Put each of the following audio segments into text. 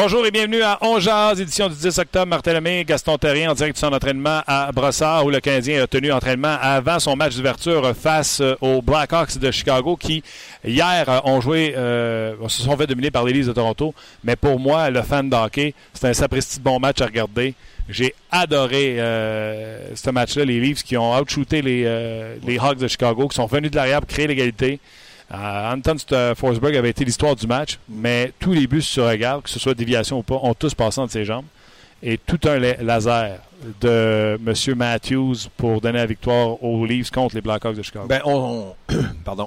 Bonjour et bienvenue à On Jazz, édition du 10 octobre. Martin Gaston Terrien en direct de son entraînement à Brossard où le Canadien a tenu entraînement avant son match d'ouverture face aux Blackhawks de Chicago qui, hier, ont joué, euh, se sont fait dominer par les Leafs de Toronto. Mais pour moi, le fan d'hockey, c'est un sapristi de bon match à regarder. J'ai adoré euh, ce match-là, les Leafs qui ont outshooté les, euh, les Hawks de Chicago, qui sont venus de l'arrière pour créer l'égalité. Euh, Anton Forsberg avait été l'histoire du match, mais tous les buts sur regard, que ce soit déviation ou pas, ont tous passé entre ses jambes. Et tout un laser de M. Matthews pour donner la victoire aux Leafs contre les Blackhawks de Chicago. Ben, on,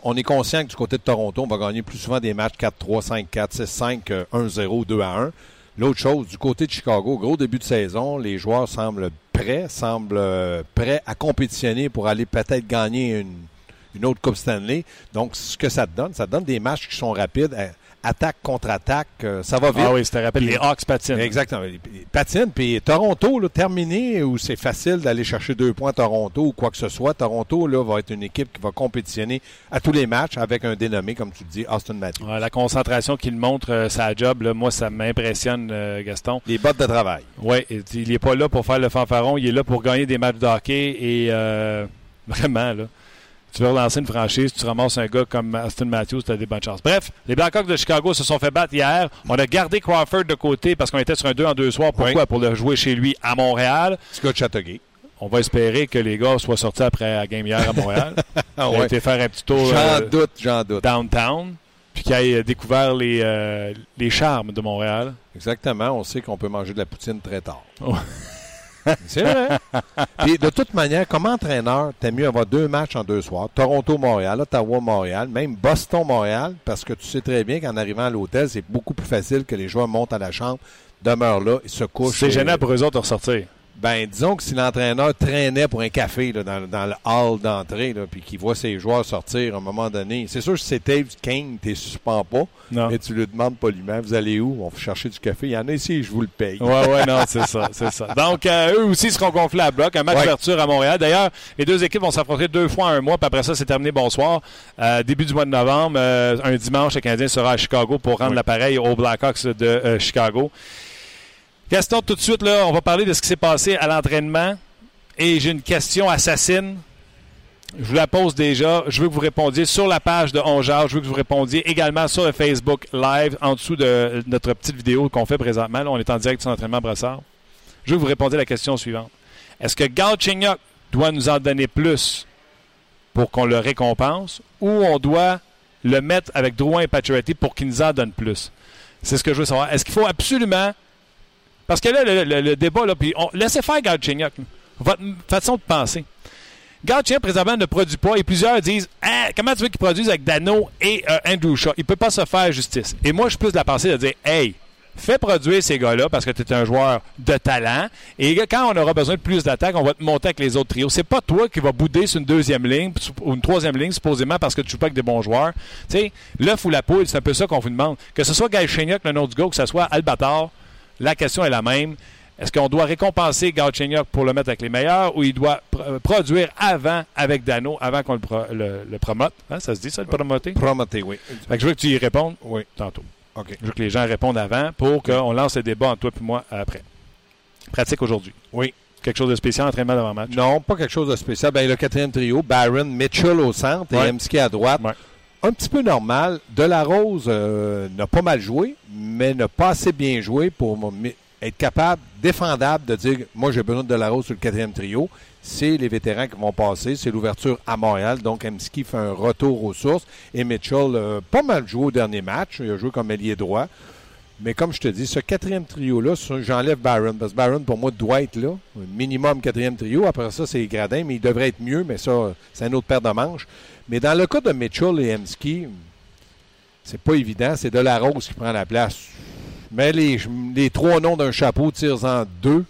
on est conscient que du côté de Toronto, on va gagner plus souvent des matchs 4-3, 5-4, 6-5, 1-0, 2-1. L'autre chose, du côté de Chicago, gros début de saison, les joueurs semblent prêts, semblent euh, prêts à compétitionner pour aller peut-être gagner une une autre Coupe Stanley. Donc, ce que ça te donne, ça te donne des matchs qui sont rapides. Euh, attaque contre attaque, euh, ça va vite. Ah oui, c'était rapide. Les Hawks patinent. Exactement. Patinent. Puis Toronto, là, terminé, où c'est facile d'aller chercher deux points à Toronto ou quoi que ce soit. Toronto là, va être une équipe qui va compétitionner à tous les matchs avec un dénommé, comme tu le dis, Austin Matthews. la concentration qu'il montre, euh, sa job, là, moi, ça m'impressionne, Gaston. Les bottes de travail. Oui, il n'est pas là pour faire le fanfaron. Il est là pour gagner des matchs de hockey et vraiment, là tu veux relancer une franchise, tu ramasses un gars comme Aston Matthews, tu as des bonnes chances. Bref, les Blackhawks de Chicago se sont fait battre hier. On a gardé Crawford de côté parce qu'on était sur un 2 en 2 soirs. Pourquoi? Pour le jouer chez lui à Montréal. Scott Chateauguay. On va espérer que les gars soient sortis après la game hier à Montréal. ah ouais. été faire un petit tour. J'en euh, doute, j'en doute. Downtown. Puis qu'ils aient découvert les, euh, les charmes de Montréal. Exactement. On sait qu'on peut manger de la poutine très tard. C'est vrai. Puis de toute manière, comme entraîneur, t'aimes mieux avoir deux matchs en deux soirs. Toronto-Montréal, Ottawa-Montréal, même Boston-Montréal, parce que tu sais très bien qu'en arrivant à l'hôtel, c'est beaucoup plus facile que les joueurs montent à la chambre, demeurent là et se couchent. C'est gênant pour eux autres de ressortir. Ben, disons que si l'entraîneur traînait pour un café là, dans, dans, le hall d'entrée, puis qu'il voit ses joueurs sortir à un moment donné, c'est sûr que si c'est Dave King, tu suspends pas, non. mais tu lui demandes poliment, vous allez où? On va chercher du café. Il y en a ici, je vous le paye. Ouais, ouais, non, c'est ça, c'est ça. Donc, euh, eux aussi seront gonflés à bloc. Un match d'ouverture à Montréal. D'ailleurs, les deux équipes vont s'affronter deux fois en un mois, puis après ça, c'est terminé, bonsoir. Euh, début du mois de novembre, euh, un dimanche, le Canadien sera à Chicago pour rendre l'appareil aux Blackhawks de Chicago. Gaston, tout de suite, là, on va parler de ce qui s'est passé à l'entraînement. Et j'ai une question assassine. Je vous la pose déjà. Je veux que vous répondiez sur la page de Ongeard. Je veux que vous répondiez également sur le Facebook Live, en dessous de notre petite vidéo qu'on fait présentement. Là, on est en direct sur l'entraînement Brassard. Je veux que vous répondiez à la question suivante. Est-ce que Galchenyuk doit nous en donner plus pour qu'on le récompense ou on doit le mettre avec Drouin et Pacioretty pour qu'il nous en donne plus? C'est ce que je veux savoir. Est-ce qu'il faut absolument parce que là, le, débat, là, puis on, laissez faire Galchenyuk. Votre façon de penser. Galchenyuk, présentement, ne produit pas et plusieurs disent ah, comment tu veux qu'il produise avec Dano et euh, Andrew Shaw? Il ne peut pas se faire justice. Et moi, je suis plus de la pensée de dire Hey, fais produire ces gars-là parce que tu es un joueur de talent. Et quand on aura besoin de plus d'attaques, on va te monter avec les autres trios. C'est pas toi qui vas bouder sur une deuxième ligne ou une troisième ligne, supposément parce que tu joues pas avec des bons joueurs. Tu sais, l'œuf ou la poule, c'est un peu ça qu'on vous demande. Que ce soit Galchenyuk, le nom du gars, que ce soit Albatar, la question est la même. Est-ce qu'on doit récompenser Galchenyuk pour le mettre avec les meilleurs ou il doit euh, produire avant avec Dano, avant qu'on le, promote? Hein, ça se dit ça, le promoter? Promoter, oui. je veux que tu y répondes oui. tantôt. Je veux que les gens répondent avant pour qu'on lance le débat entre toi et moi après. Pratique aujourd'hui. Oui. quelque chose de spécial, entraînement d'avant-match? Non, pas quelque chose de spécial. Ben, le quatrième trio, Barron, Mitchell au centre Ouais. et Emski à droite. Ouais. Un petit peu normal. Delarose euh, n'a pas mal joué, mais n'a pas assez bien joué pour être capable, défendable, de dire moi j'ai besoin de Delarose sur le quatrième trio. C'est les vétérans qui vont passer. C'est l'ouverture à Montréal. Donc Emski fait un retour aux sources. Et Mitchell, euh, pas mal joué au dernier match. Il a joué comme ailier droit. Mais comme je te dis, ce quatrième trio-là, j'enlève Barron. Parce que Barron, pour moi, doit être là. Minimum quatrième trio. Après ça, c'est gradin, mais il devrait être mieux. Mais ça, c'est un autre paire de manches. Mais dans le cas de Mitchell et Emski, c'est pas évident. C'est de la rose qui prend la place. Mais les, les trois noms d'un chapeau, tire-en deux.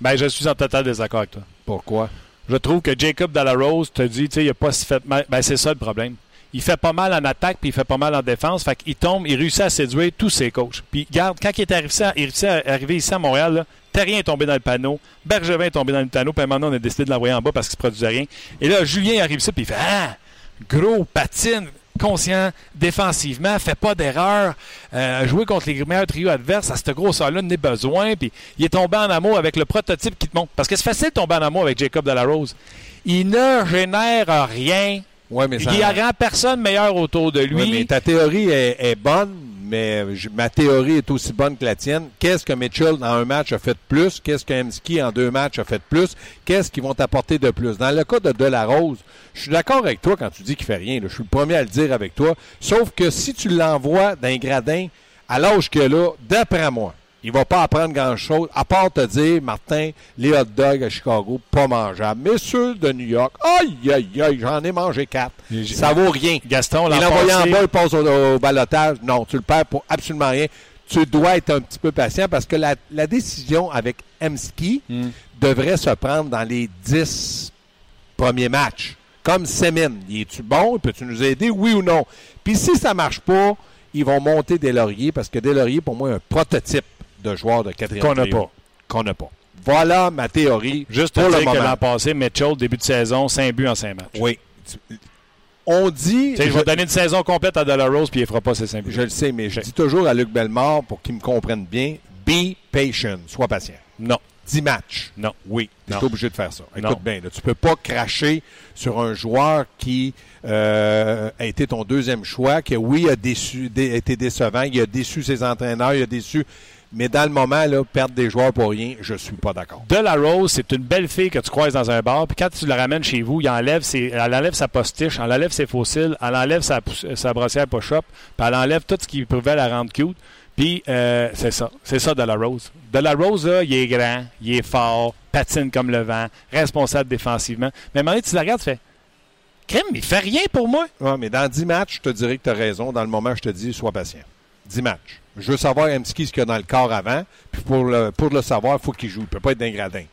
Ben, je suis en total désaccord avec toi. Pourquoi? Je trouve que Jacob Delarose te dit, tu sais, il a pas si fait mal. Ben, c'est ça le problème. Il fait pas mal en attaque, puis il fait pas mal en défense. Fait qu'il tombe, il réussit à séduire tous ses coachs. Puis, regarde, quand il est arrivé, à- il réussit à arriver ici à Montréal, là, Terrien est tombé dans le panneau, Bergevin est tombé dans le panneau, puis maintenant, on a décidé de l'envoyer en bas parce qu'il se produisait rien. Et là, Julien arrive ici, puis il fait Ah, gros, patine, conscient, défensivement, fait pas d'erreur, euh, jouer contre les meilleurs trios adverses, à cette grosseur-là, n'est besoin, puis il est tombé en amour avec le prototype qui te montre. Parce que c'est facile de tomber en amour avec Jacob Delarose. Il ne génère rien. Ouais, mais ça- Il rend personne meilleur autour de lui. Mais ta théorie est, est bonne, mais je- ma théorie est aussi bonne que la tienne. Qu'est-ce que Mitchell dans un match a fait de plus? Qu'est-ce que Emski en deux matchs a fait de plus? Qu'est-ce qu'ils vont t'apporter de plus? Dans le cas de Delarose, je suis d'accord avec toi quand tu dis qu'il fait rien. Je suis le premier à le dire avec toi. Sauf que si tu l'envoies d'un gradin à l'âge a là, d'après moi, il va pas apprendre grand-chose, à part te dire, Martin, les hot dogs à Chicago, pas mangeables. Mais ceux de New York, aïe, aïe, aïe, j'en ai mangé quatre. Ça vaut rien. Gaston, Il l'an l'envoie en bas, il passe au, au balotage. Non, tu le perds pour absolument rien. Tu dois être un petit peu patient parce que la, la décision avec Emski Hmm. devrait se prendre dans les 10 premiers matchs. Comme Semin. Es-tu bon? Peux-tu nous aider? Oui ou non? Puis si ça marche pas, ils vont monter des lauriers parce que des lauriers, pour moi, est un prototype de joueur de quatrième Qu'on n'a pas. Qu'on n'a pas. Voilà ma théorie. Juste pour pour le dire que l'an passé, Mitchell, début de saison, 5 buts en 5 matchs. Oui. On dit. Tu sais, je vais donner une saison complète à Delarose, puis il fera pas ses 5 buts. Je le sais, mais je dis toujours à Luc Bellemare, pour qu'il me comprenne bien, be patient, sois patient. Non. 10 matchs. Non. Oui, tu es obligé de faire ça. Écoute Non. bien, là, tu peux pas cracher sur un joueur qui euh, a été ton deuxième choix, qui, oui, a déçu, dé- été décevant, il a déçu ses entraîneurs, il a déçu... Mais dans le moment, là, perdre des joueurs pour rien, je suis pas d'accord. Delarose, c'est une belle fille que tu croises dans un bar, puis quand tu la ramènes chez vous, il enlève ses, elle enlève sa postiche, elle enlève ses fossiles, elle enlève sa, sa brossière push-up, puis elle enlève tout ce qui pouvait la rendre cute. Puis euh, c'est ça, c'est ça Delarose. Delarose, là, il est grand, il est fort, patine comme le vent, responsable défensivement. Mais donné, tu la regardes, tu fais Crème, il fait rien pour moi. Ouais, mais dans 10 matchs, je te dirais que tu as raison. Dans le moment, je te dis, sois patient. 10 matchs. Je veux savoir Emski ce qu'il y a dans le corps avant. Puis pour le, pour le savoir, il faut qu'il joue. Il peut pas être d'un gradin.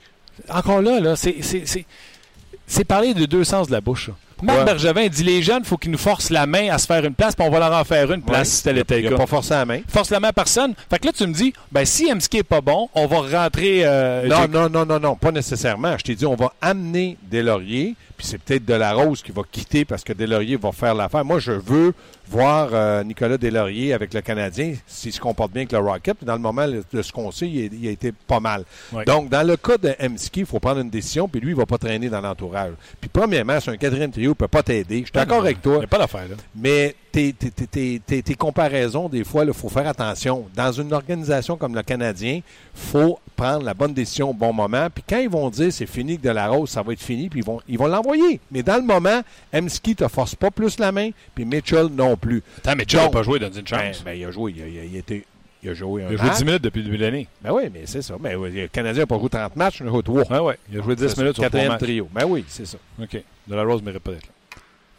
Encore là, là c'est, parler de deux sens de la bouche. Marc Ouais. Bergevin dit les jeunes, il faut qu'ils nous forcent la main à se faire une place, puis on va leur en faire une place Ouais. si tel était Il le n'a cas. pas forcé la main. Force la main à personne. Fait que là, tu me dis, ben si MSK est pas bon, on va rentrer. euh, Non, non, non, non, non, pas nécessairement. Je t'ai dit, on va amener Deslauriers, puis c'est peut-être Delarose qui va quitter parce que Deslauriers va faire l'affaire. Moi, je veux voir euh, Nicolas Deslauriers avec le Canadien s'il se comporte bien avec le Rocket. Dans le moment, de ce qu'on sait, il, a été pas mal. Donc, dans le cas de Emski, il faut prendre une décision, puis lui, il va pas traîner dans l'entourage. Puis premièrement, c'est un quatrième trio, il peut pas t'aider. Je suis d'accord avec toi. Il n'y a pas d'affaire, là. Mais tes, tes- tes- tes- comparaisons, des fois, il faut faire attention. Dans une organisation comme le Canadien, faut prendre la bonne décision au bon moment. Puis quand ils vont dire c'est fini que de la rose, ça va être fini, puis ils vont ils vont l'envoyer. Mais dans le moment, Emski te force pas plus la main, puis Mitchell non plus. Attends, Joe n'a pas joué dans une Ben, chance. ben, il a joué, il a, il a- il a été- il a joué un il a joué match. 10 minutes depuis le début de l'année. Ben oui, mais c'est ça. Ben, oui, le Canadien n'a pas joué 30 matchs, il en a joué 3. Ouais, ouais. Il a joué 10 minutes sur trois Quatrième trio. Ben oui, c'est ça. OK. De la Rose mérite pas d'être là.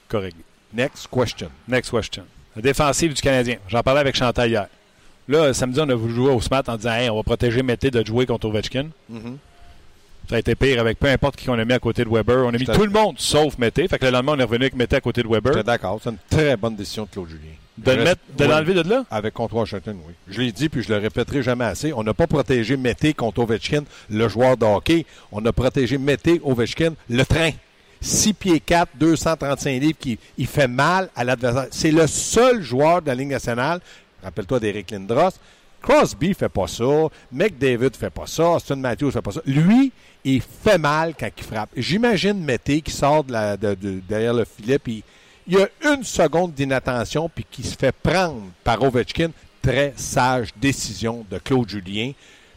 Correct. Next question. Next question. La défensive du Canadien. J'en parlais avec Chantal hier. Là, samedi, on a voulu jouer au SMAT en disant hey, on va protéger Mété de jouer contre Ovechkin. Mhm. Ça a été pire avec peu importe qui qu'on a mis à côté de Weber. On a mis tout le monde sauf Mété. Fait que le lendemain, on est revenu avec Mété à côté de Weber. D'accord. C'est une très bonne décision de Claude Julien. De le Reste- mettre, de Oui. l'enlever de là? Avec contre Washington, oui. Je l'ai dit, puis je le répéterai jamais assez. On n'a pas protégé Mété contre Ovechkin, le joueur de hockey. On a protégé Mété, Ovechkin, le train. 6 pieds 4, 235 livres, qui il fait mal à l'adversaire. C'est le seul joueur de la Ligue nationale, rappelle-toi d'Éric Lindros, Crosby fait pas ça. McDavid fait pas ça. Austin Matthews fait pas ça. Lui, il fait mal quand il frappe. J'imagine Mété qui sort de la, de, de, derrière le filet, puis il y a une seconde d'inattention, puis qui se fait prendre par Ovechkin. Très sage décision de Claude Julien.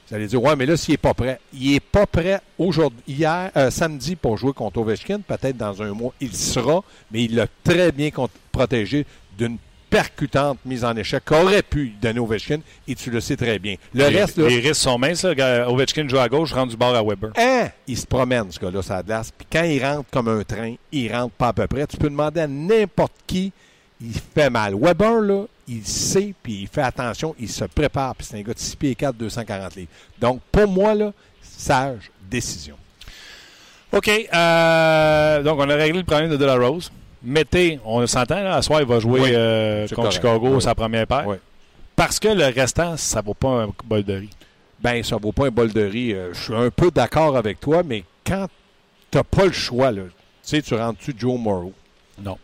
Vous allez dire, ouais, mais là, s'il n'est pas prêt, il n'est pas prêt aujourd'hui, hier, euh, samedi pour jouer contre Ovechkin. Peut-être dans un mois, il sera, mais il l'a très bien protégé d'une percutante mise en échec qu'aurait pu donner Ovechkin, et tu le sais très bien. Le les, reste, là, les risques sont minces. là. Ovechkin joue à gauche, rentre du bord à Weber. hein, il se promène, ce gars-là, ça glace. Puis quand il rentre comme un train, il rentre pas à peu près. Tu peux demander à n'importe qui, il fait mal. Weber, là, il sait, puis il fait attention, il se prépare. Puis c'est un gars de 6 pieds 4, 240 livres. Donc, pour moi, là, sage décision. OK. euh, donc, on a réglé le problème de De La Rose. Mété, on s'entend, là, à soir, il va jouer Oui, euh, contre correct. Chicago, Oui. sa première paire. Oui. Parce que le restant, ça vaut pas un bol de riz. Ben, ça vaut pas un bol de riz. Euh, Je suis un peu d'accord avec toi, mais quand t'as pas le choix, là, tu sais, tu rentres-tu Joe Morrow? Non.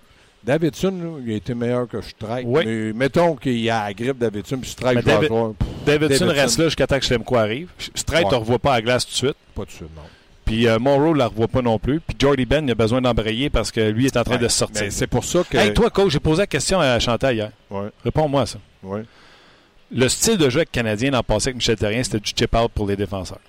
Davidson, là, il a été meilleur que Strike. Oui. Mais mettons qu'il a la grippe Davidson, puis Strike. Pff, Davidson, Davidson. reste là jusqu'à temps que Schlemko arrive. Ouais. ne revoit pas à la glace tout de suite. Pas de suite, non. Puis euh, Monroe ne la revoit pas non plus. Puis Jordy Ben, il a besoin d'embrayer parce que lui est en train Ouais, de sortir. C'est pour ça que. Hey, toi, coach, j'ai posé la question à Chantal hier. Ouais, Réponds-moi à ça. ouais. Le style de jeu Canadien l'an passé avec Michel Terrien, c'était du chip-out pour les défenseurs.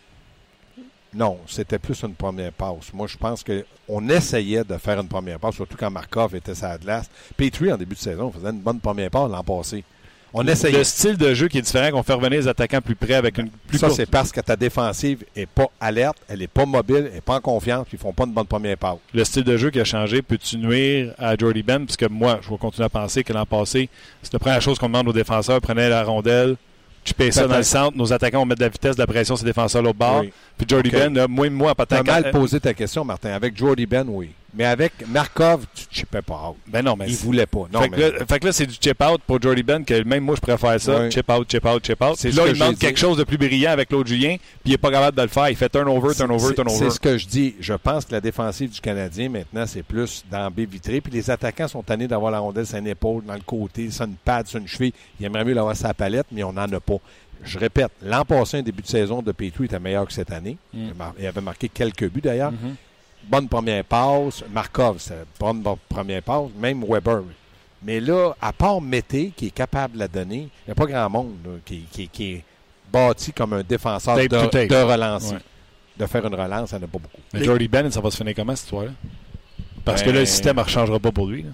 Non, c'était plus une première passe. Moi, je pense qu'on essayait de faire une première passe, surtout quand Markov était sa glace. Petrie, en début de saison, faisait une bonne première passe l'an passé. On essayait. Le style de jeu qui est différent, qu'on fait revenir les attaquants plus près avec une plus ça, c'est parce que ta défensive est pas alerte, elle est pas mobile, elle est pas en confiance, puis ils font pas une bonne première passe. Le style de jeu qui a changé peut-tu nuire à Jordy Ben? Parce que moi, je vais continuer à penser que l'an passé, c'est la première chose qu'on demande aux défenseurs. Prenez la rondelle, tu payes ça dans le centre, nos attaquants vont mettre de la vitesse, de la pression sur les défenseurs l'autre bord. Oui. Puis Jordy Ok. Ben, là, moi, moi, T'as attaquant. mal posé ta question, Martin. Avec Jordy Ben, oui. Mais avec Markov, tu ne chippais pas out. Ben non, mais Il voulait pas. Non, fait, que mais- là, fait que là, c'est du chip out pour Jordy Ben que même moi, je préfère ça. Chip out, chip out, chip out. C'est Puis là, que il demande quelque chose de plus brillant avec l'autre Julien, puis il est pas capable de le faire. Il fait turnover, turnover, turnover. C'est ce que je dis. Je pense que la défensive du Canadien, maintenant, c'est plus dans B vitré. Puis les attaquants sont tannés d'avoir la rondelle sur une épaule, dans le côté, sur une patte, sur une cheville. Ils aimeraient mieux l'avoir la palette, mais on n'en a pas. Je répète, l'an passé, un début de saison de Petrie était meilleur que cette année. Mm. Il Il avait marqué quelques buts d'ailleurs. Mhm. Bonne première passe. Markov, c'est bonne bonne première passe. Même Weber. Mais là, à part Mété, qui est capable de la donner, il n'y a pas grand monde là, qui, qui- qui est bâti comme un défenseur Tape de, tape. de relancer. Ouais. De faire une relance, il n'y en a pas beaucoup. Mais Jordy Ben, ça va se finir comment cette histoire-là? Parce que Ben- là, le système ne changera pas pour lui. là.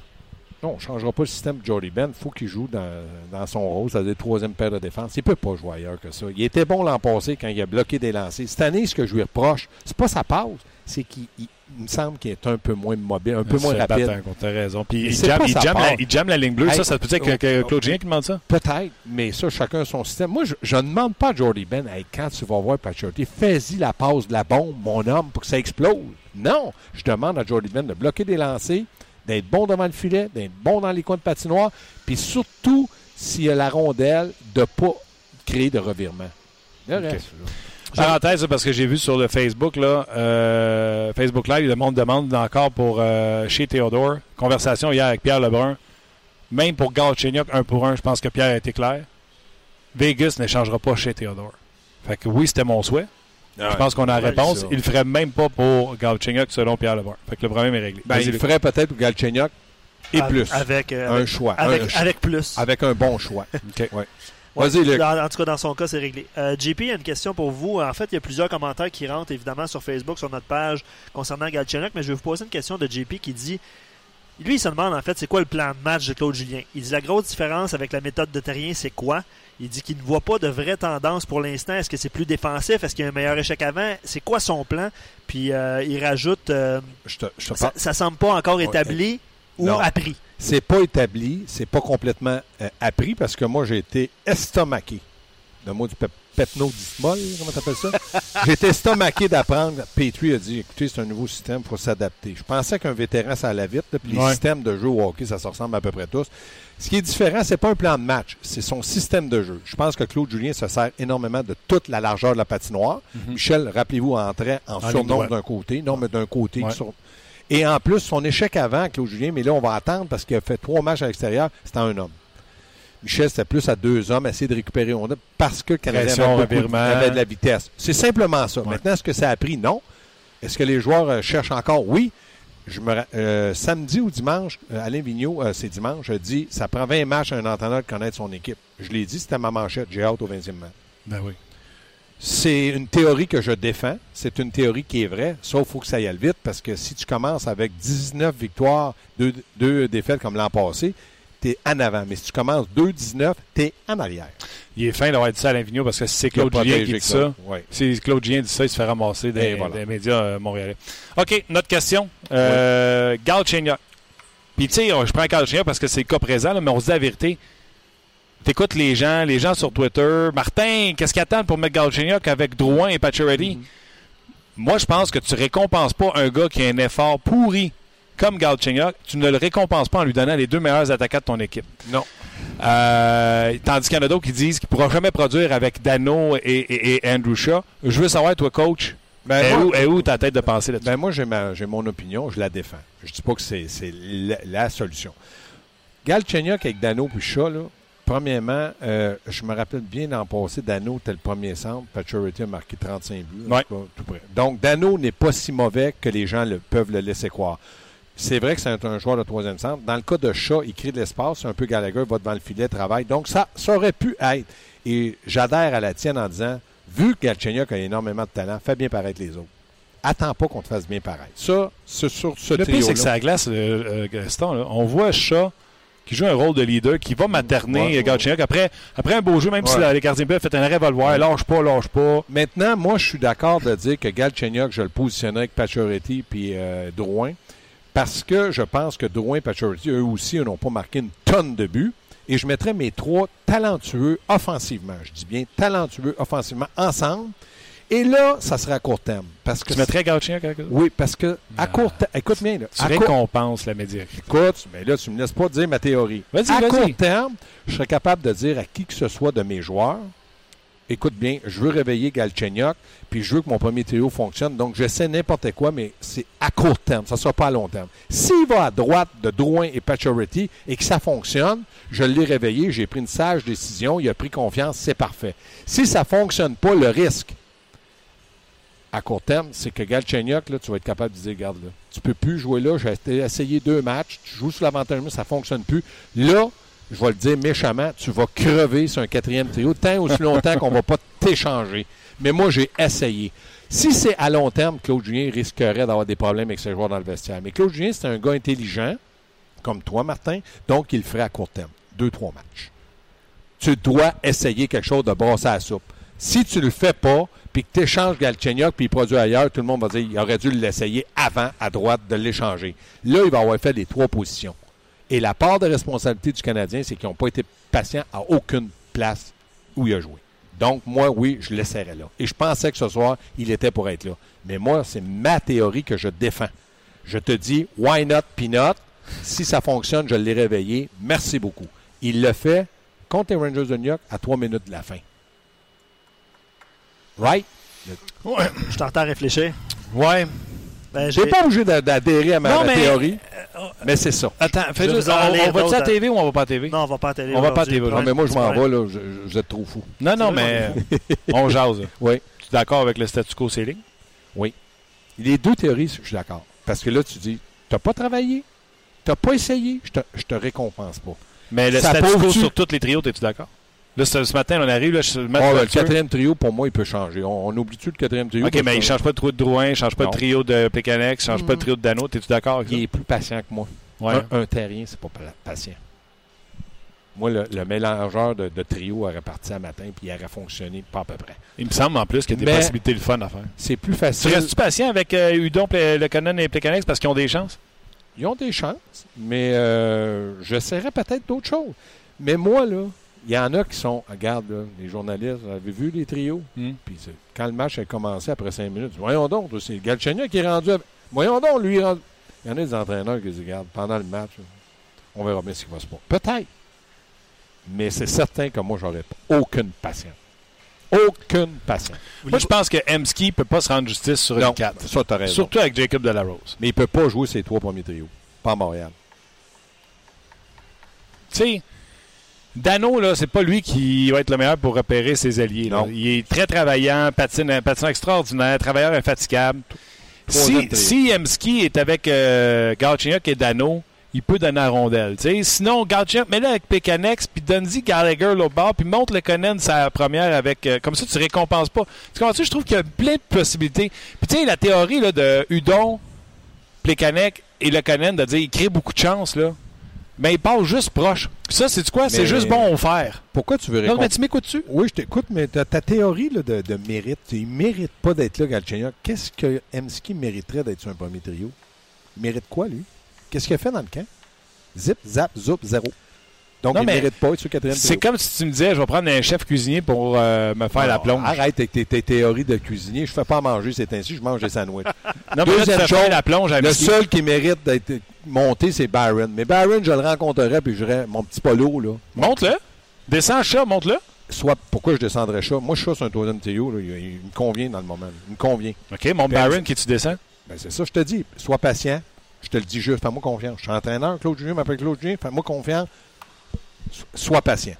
Non, on ne changera pas le système de Jordy Ben. Il faut qu'il joue dans, dans son rôle, c'est-à-dire troisième paire de défense. Il ne peut pas jouer ailleurs que ça. Il était bon l'an passé quand il a bloqué des lancers. Cette année, ce que je lui reproche, c'est pas sa passe, c'est qu'il il- il me semble qu'il est un peu moins mobile, un peu moins rapide. T'as raison. Puis il pas il jamme la, il ligne bleue. Hey, ça, ça peut être que, que Claude Julien qui demande ça? Peut-être, mais ça, chacun son système. Moi, je, je ne demande pas à Jordy Ben, Hey, quand tu vas voir Pacioretty, fais-y la passe de la bombe, mon homme, pour que ça explose. Non, je demande à Jordy Ben de bloquer des lancers, d'être bon devant le filet, d'être bon dans les coins de patinoire, puis surtout, s'il y a la rondelle, de ne pas créer de revirement. Le reste. Parenthèse, parce que j'ai vu sur le Facebook, là, euh, Facebook Live, le monde demande encore pour euh, chez Théodore. Conversation hier avec Pierre Lebrun. Même pour Galchenyuk, un pour un, je pense que Pierre a été clair. Vegas n'échangera pas chez Théodore. Fait que oui, c'était mon souhait. je pense qu'on a la réponse. ça. Il le ferait même pas pour Galchenyuk selon Pierre Lebrun. Fait que le problème est réglé. Ben, il ferait peut-être pour Galchenyuk et Avec- plus. Avec, euh, un avec, choix. avec, un- avec plus. avec un bon choix. OK. Ouais. Ouais, Vas-y, Luc. en tout cas, dans son cas, c'est réglé. Euh, JP, il y a une question pour vous. En fait, il y a plusieurs commentaires qui rentrent évidemment sur Facebook, sur notre page concernant Galchenyuk, mais je vais vous poser une question de JP qui dit lui, il se demande en fait c'est quoi le plan de match de Claude Julien? Il dit la grosse différence avec la méthode de Terrien, c'est quoi? Il dit qu'il ne voit pas de vraie tendance pour l'instant. Est-ce que c'est plus défensif? Est-ce qu'il y a un meilleur échec avant? C'est quoi son plan? Puis euh, il rajoute euh, Je te, je te ça, ça semble pas encore établi ou Non. appris. C'est pas établi, c'est pas complètement euh, appris parce que moi j'ai été estomaqué. Le mot du pe pepno dismol, comment t'appelles ça? j'ai été estomaqué d'apprendre. Petrie a dit écoutez, c'est un nouveau système, il faut s'adapter. Je pensais qu'un vétéran, ça allait vite. là, puis les systèmes de jeu au hockey, ça se ressemble à peu près tous. Ce qui est différent, c'est pas un plan de match, c'est son système de jeu. Je pense que Claude Julien se sert énormément de toute la largeur de la patinoire. Michel, rappelez-vous, entrait en, En d'un côté, non, mais d'un côté. Ouais. sur- Et en plus, son échec avant, Claude Julien, mais là, on va attendre parce qu'il a fait trois matchs à l'extérieur, c'était un homme. Michel, c'était plus à deux hommes, essayer de récupérer Honda parce que le Canadien avait, de- revirement. avait de la vitesse. C'est simplement ça. Ouais. Maintenant, est-ce que ça a pris? Non. Est-ce que les joueurs euh, cherchent encore? Oui. Je me, euh, samedi ou dimanche, euh, Alain Vigneault, c'est dimanche, a dit ça prend 20 matchs à un entraîneur de connaître son équipe. Je l'ai dit, c'était ma manchette. J'ai hâte au 20e match. Ben oui. C'est une théorie que je défends. C'est une théorie qui est vraie, sauf qu'il faut que ça y aille vite parce que si tu commences avec 19 victoires, deux, deux défaites comme l'an passé, tu es en avant. Mais si tu commences 2-19, tu es en arrière. Il est fin d'avoir dit ça à Lavignot parce que c'est Claude Julien qui dit ça, si Claude Julien dit ça, il se fait ramasser des, Et voilà. des médias euh, montréalais. OK, notre question. Euh, Galchenyuk. Puis, tu sais, je prends Galchenyuk parce que c'est le cas présent, là, mais on se dit la vérité. T'écoutes les gens, les gens sur Twitter. Martin, qu'est-ce qu'ils attendent pour mettre Galchenyuk avec Drouin et Pacioretty? Moi, je pense que tu récompenses pas un gars qui a un effort pourri comme Galchenyuk. Tu ne le récompenses pas en lui donnant les deux meilleurs attaquants de ton équipe. Non. Euh, tandis qu'il y en a d'autres qui disent qu'il ne pourra jamais produire avec Dano et, et- et Andrew Shaw. Je veux savoir, toi, coach, Ben, moi- où, ta tête de penser là-dessus? Ben moi, j'ai, ma- j'ai mon opinion, je la défends. Je dis pas que c'est, c'est la, la solution. Galchenyuk avec Dano puis Shaw, là, premièrement, euh, je me rappelle bien l'an passé, Dano était le premier centre, Pacioretty a marqué 35 buts. en Ouais. tout cas, tout près. Donc, Dano n'est pas si mauvais que les gens le- peuvent le laisser croire. C'est vrai que c'est un, joueur de troisième centre. Dans le cas de Shaw, il crée de l'espace, c'est un peu Gallagher, va devant le filet, travaille. Donc, ça, ça aurait pu être. Et j'adhère à la tienne en disant, vu que Galchenyuk a énormément de talent, fais bien paraître les autres. Attends pas qu'on te fasse bien paraître. Ça, c'est sur ce le pire, c'est que ça glace, euh, euh, Gaston. là. On voit Shaw qui joue un rôle de leader, qui va materner Ouais. Galchenyuk. Après, après un beau jeu, même si Ouais. les gardiens ont fait un arrêt, va le voir. Lâche pas, lâche pas. Maintenant, moi, je suis d'accord de dire que Galchenyuk, je le positionnerai avec Pacioretty puis euh, Drouin, parce que je pense que Drouin et Pacioretty, eux aussi, n'ont pas marqué une tonne de buts. Et je mettrais mes trois talentueux offensivement, je dis bien talentueux offensivement, ensemble. Et là, ça sera à court terme. Parce que Tu mettrais Galchenyuk avec eux? Oui, parce que à court terme, écoute bien, là, Tu à court- récompenses la médiocrité. Écoute, mais là, tu me laisses pas dire ma théorie. Vas-y, à court terme, je serais capable de dire à qui que ce soit de mes joueurs, écoute bien, je veux réveiller Galchenyuk, puis je veux que mon premier trio fonctionne. Donc, j'essaie n'importe quoi, mais c'est à court terme. Ça ne sera pas à long terme. S'il va à droite de Drouin et Pacioretty et que ça fonctionne, je l'ai réveillé, j'ai pris une sage décision, il a pris confiance, c'est parfait. Si ça ne fonctionne pas, le risque, à court terme, c'est que Galchenyuk, là, tu vas être capable de dire, regarde, là, tu peux plus jouer là, j'ai essayé deux matchs, tu joues sur l'avantage, ça fonctionne plus. Là, je vais le dire méchamment, tu vas crever sur un quatrième trio tant aussi longtemps qu'on va pas t'échanger. Mais moi, j'ai essayé. Si c'est à long terme, Claude Julien risquerait d'avoir des problèmes avec ses joueurs dans le vestiaire. Mais Claude Julien, c'est un gars intelligent, comme toi, Martin, donc il le ferait à court terme. Deux, trois matchs. Tu dois essayer quelque chose de brasser à soupe. Si tu le fais pas, puis que tu échanges Galchenyuk, puis il produit ailleurs, tout le monde va dire il aurait dû l'essayer avant, à droite, de l'échanger. Là, il va avoir fait les trois positions. Et la part de responsabilité du Canadien, c'est qu'ils n'ont pas été patients à aucune place où il a joué. Donc, moi, oui, je l'essaierais là. Et je pensais que ce soir, il était pour être là. Mais moi, c'est ma théorie que je défends. Je te dis, why not peanut? Si ça fonctionne, je l'ai réveillé. Merci beaucoup. Il le fait contre les Rangers de New York à trois minutes de la fin. Right? Je t'entends réfléchir. Ouais. Ben, Je j'ai- n'ai pas obligé d'a- d'adhérer à ma, Non, ma mais- théorie, mais c'est ça. Attends, fais juste. On, on va-tu à la TV ou on va pas à la TV? Non, on va pas à télé. On va pas à télé, Non, mais moi, je m'en Ouais. vais, là. je- je- vous êtes trop fou. Non, non, mais on jase. Oui. Tu es d'accord avec le statu quo ceiling? Les deux théories, je suis d'accord. Parce que là, tu dis, tu n'as pas travaillé, tu n'as pas essayé, je te, je te récompense pas. Mais le Ça statu quo sur tous les trios, es-tu d'accord? Là, ce, ce matin, on arrive, là, je Oh, Matt ben, le quatrième trio, pour moi, il peut changer. On, on oublie-tu le quatrième trio? OK, mais il que- change pas de trio de Drouin, il change pas Non. de trio de Pécanex, il change pas de trio de Dano. T'es-tu d'accord Il ça? est plus patient que moi. Ouais. Un, un terrien, c'est pas pa- patient. Moi, le, le mélangeur de, de trio aurait parti à matin puis il aurait fonctionné pas à peu près. Il me semble en plus qu'il y a des Mais- possibilités le fun à faire. C'est plus Tu facile. restes-tu patient avec euh, Udon, le Conan et Pécanex parce qu'ils ont des chances? Ils ont des chances, mais euh, j'essaierais peut-être d'autres choses. Mais moi, là, il y en a qui sont, regarde, là, les journalistes, vous avez vu les trios? Hmm. Puis quand le match a commencé après cinq minutes, voyons donc, c'est Galchenyuk qui est rendu. avec- Voyons donc, lui, il rendu- il y en a des entraîneurs qui disent, regarde, pendant le match, on verra bien ce qui va se passer. Peut-être. Mais c'est certain que moi, j'aurais pas aucune patience. Aucune patience. Moi, je pense que Emski peut pas se rendre justice sur Non, une 4. ça, raison. Surtout avec Jacob Delarose. Mais il peut pas jouer ses trois premiers trios. Pas à Montréal. Tu sais, Dano, là, c'est pas lui qui va être le meilleur pour repérer ses alliés. Non. Il est très travaillant, patine, un patineur extraordinaire, travailleur infatigable. Si, si Emski est avec euh, Galchenyuk et Dano, il peut donner la rondelle. Sinon, Galchenyuk, mais là avec Pekanex, puis donne-y Gallagher l'autre bord, puis monte le Conan sa première avec. euh, comme ça, tu récompenses pas. Tu comprends Je trouve qu'il y a plein de possibilités. Puis tu sais, la théorie là, de Udon, Plekanec et le Conan de dire il crée beaucoup de chance, là. Mais il passe juste proche. Ça, c'est quoi? C'est juste bon au faire. Pourquoi tu veux Non, répondre? mais tu m'écoutes-tu? Oui, je t'écoute, mais ta, ta théorie là, de, de mérite, il ne mérite pas d'être là, Galchenyuk. Qu'est-ce que Emski mériterait d'être sur un premier trio? Il mérite quoi, lui? Qu'est-ce qu'il a fait dans le camp? Zip, zap, zoup, zéro. Donc, Non, il ne mérite pas d'être sur quatrième C'est comme si tu me disais, je vais prendre un chef cuisinier pour euh, me faire la plonge. Arrête avec tes, tes théories de cuisinier. Je ne fais pas à manger, c'est ainsi. Je mange des sandwichs. Non, mais Deuxième chose, la plonge le seul qui mérite d'être monté, c'est Byron. Mais Byron, je le rencontrerais, puis je dirais, mon petit polo, là. Monte-le. Descends, chat, monte-le. Soit, pourquoi je descendrais ça? Moi, je suis sur un troisième trio, là. Il, il me convient dans le moment. Il me convient. OK, monte Ben, Byron qui tu descends? Ben, c'est ça, je te dis. Sois patient. Je te le dis juste. Fais-moi confiance. Je suis entraîneur. Claude Julien m'appelle Claude Julien. Fais-moi confiance. So- Sois patient.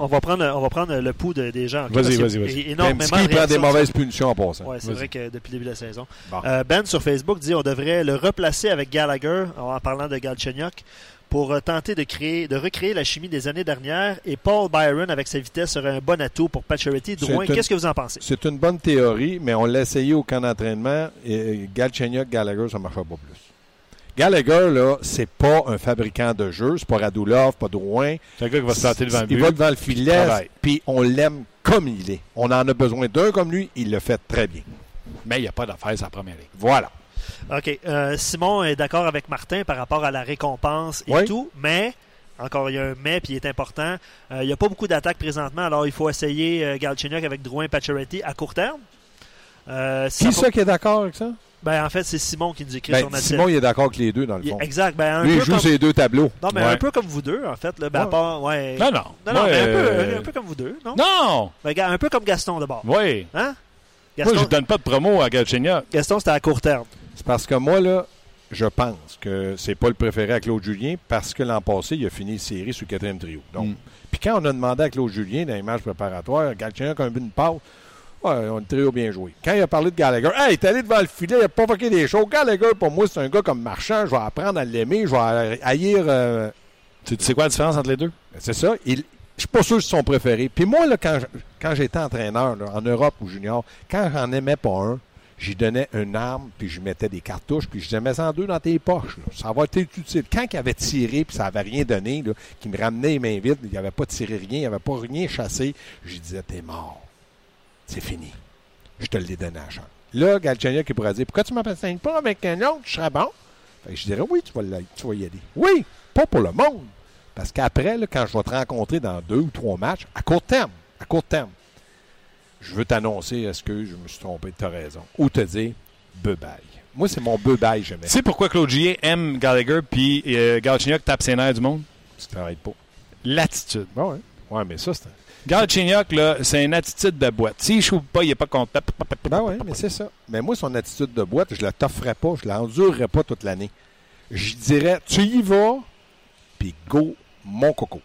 On va prendre, on va prendre le pouls de- des gens. Vas-y, vas-y, vas-y. Même prend des mauvaises punitions en passant. Ouais, c'est vrai que depuis le début de la saison. Bon. Euh, ben sur Facebook dit on devrait le replacer avec Gallagher en parlant de Galchenyuk pour euh, tenter de créer, de recréer la chimie des années dernières. Et Paul Byron avec sa vitesse serait un bon atout pour Pacioretty. Drouin, qu'est-ce que vous en pensez? C'est une bonne théorie, mais on l'a essayé au camp d'entraînement. Et Galchenyuk, Gallagher, ça ne marchera pas plus. Gallagher, là, c'est pas un fabricant de jeux. C'est pas Radulov, pas Drouin. C'est un gars qui va se planter devant le Il va devant le filet, puis on l'aime comme il est. On en a besoin d'un comme lui. Il le fait très bien. Mais il n'y a pas d'affaires sur la première ligne. Voilà. OK. euh, Simon est d'accord avec Martin par rapport à la récompense et Oui. tout, mais, encore, il y a un mais, puis il est important. euh, il n'y a pas beaucoup d'attaques présentement, alors il faut essayer euh, Galchenyuk avec Drouin et Pacioretty à court terme. Euh, si Qui ça qui est d'accord avec ça? ben, en fait, c'est Simon qui nous écrit Ben, sur notre Simon, il est d'accord avec les deux, dans le Il- fond. Exact. Ben, un Lui, il peu joue comme... ses deux tableaux. Non, mais Ouais. un peu comme vous deux, en fait. Là, ben, à Ouais. part- ouais. Non, non. Non, non, Moi, mais un, euh, peu, un peu comme vous deux, non? Non! Ben, un peu comme Gaston, d'abord. Oui. Hein? Moi, Gaston, je ne donne pas de promo à Galchenyuk. Gaston c'était à court terme. C'est parce que moi, là, je pense que c'est pas le préféré à Claude Julien parce que l'an passé, il a fini une série sur le quatrième trio. Donc, Mm. Puis quand on a demandé à Claude Julien dans les matchs préparatoires, Galchenyuk a un but de passe, ouais, on a le trio bien joué. Quand il a parlé de Gallagher, hey, il est allé devant le filet, il a provoqué des choses. Gallagher, pour moi, c'est un gars comme marchand, je vais apprendre à l'aimer, je vais haïr. euh, Tu sais quoi la différence entre les deux? c'est ça. Il, je suis pas sûr que c'est son préféré. Puis moi, là, quand, j'étais entraîneur là, en Europe ou junior, quand j'en aimais pas un, j'y donnais une arme, puis je mettais des cartouches, puis je disais, mets en deux dans tes poches. là. Ça va être utile. Quand il avait tiré, puis ça avait rien donné, là, qu'il me ramenait les mains vides, il n'avait pas tiré rien, il n'avait pas rien chassé, je lui disais, t'es mort. C'est fini. Je te l'ai donné à chambre. Là, Galchenyuk qui pourrait dire, pourquoi tu ne m'enseignes pas avec un autre, je serais bon. Fait que je dirais, oui, tu vas, l'aider, tu vas y aller. Oui, pas pour le monde. Parce qu'après, quand je vais te rencontrer dans deux ou trois matchs, à court terme, à court terme, je veux t'annoncer, est-ce que je me suis trompé, tu as raison. Ou te dire, bye-bye. Moi, c'est mon bye-bye, jamais. Tu sais pourquoi Claude aime Gallagher puis euh, Galchenyuk tape ses nerfs du monde? Tu t'arrêtes pas. L'attitude. Bon, ouais. Ouais, mais ça, c'est. Galchenyuk, là, c'est une attitude de boîte. S'il choue pas, il n'est pas content. Ben oui, mais c'est ça. Mais moi, son attitude de boîte, je la t'offrais pas, je la endurerais pas toute l'année. Je dirais, tu y vas, puis go, mon coco.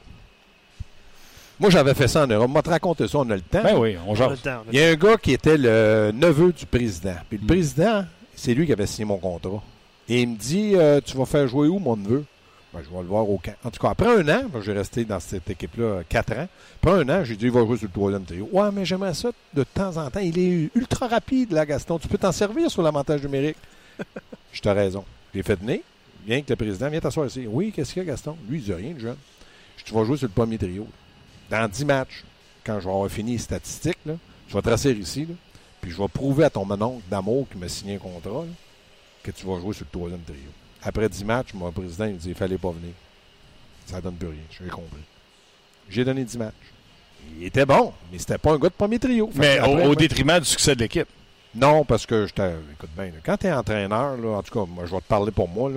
Moi, j'avais fait ça en Europe. Moi, te raconter ça, on a le temps. Ben oui, on On a le temps, on a Il y a un gars qui était le neveu du président. Puis le Mm. président, c'est lui qui avait signé mon contrat. Et il me dit euh, Tu vas faire jouer où, mon neveu? Ben, Je vais le voir au camp. En tout cas, après un an, j'ai resté dans cette équipe-là euh, quatre ans. Après un an, j'ai dit Il va jouer sur le troisième trio. Ouais, mais j'aimerais ça de temps en temps. Il est ultra rapide, là, Gaston. Tu peux t'en servir sur l'avantage numérique. Je t'ai raison. J'ai fait venir. Viens que le président, viens t'asseoir ici. Oui, qu'est-ce qu'il y a, Gaston? Lui, il dit rien, le jeune. Je Tu vas jouer sur le premier trio. Dans 10 matchs, quand je vais avoir fini les statistiques, là, je vais te rasseoir ici, là, puis je vais prouver à ton oncle d'amour qui m'a signé un contrat que tu vas jouer sur le troisième trio. Après 10 matchs, mon président il me dit il fallait pas venir. Ça donne plus rien, j'ai compris. J'ai donné 10 matchs. Il était bon, mais c'était pas un gars de premier trio. Mais au, détriment du succès de l'équipe. non, parce que je Écoute bien, là, quand tu es entraîneur, là, en tout cas, moi, je vais te parler pour moi.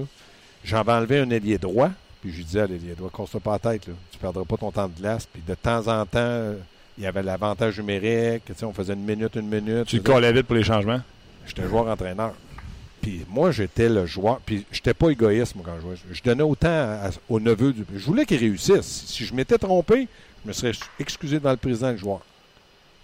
J'avais enlevé un ailier droit, puis je lui disais à l'ailier droit, casse-toi pas la tête, là, tu perdras pas ton temps de glace. Puis de temps en temps, il y avait l'avantage numérique, on faisait une minute, une minute. Tu le collais vite pour les changements? J'étais joueur-entraîneur. Puis moi, j'étais le joueur. Puis j'étais pas égoïste, quand je jouais. Je donnais autant à- au neveu du. Je voulais qu'il réussisse. Si je m'étais trompé, je me serais excusé devant le président le joueur.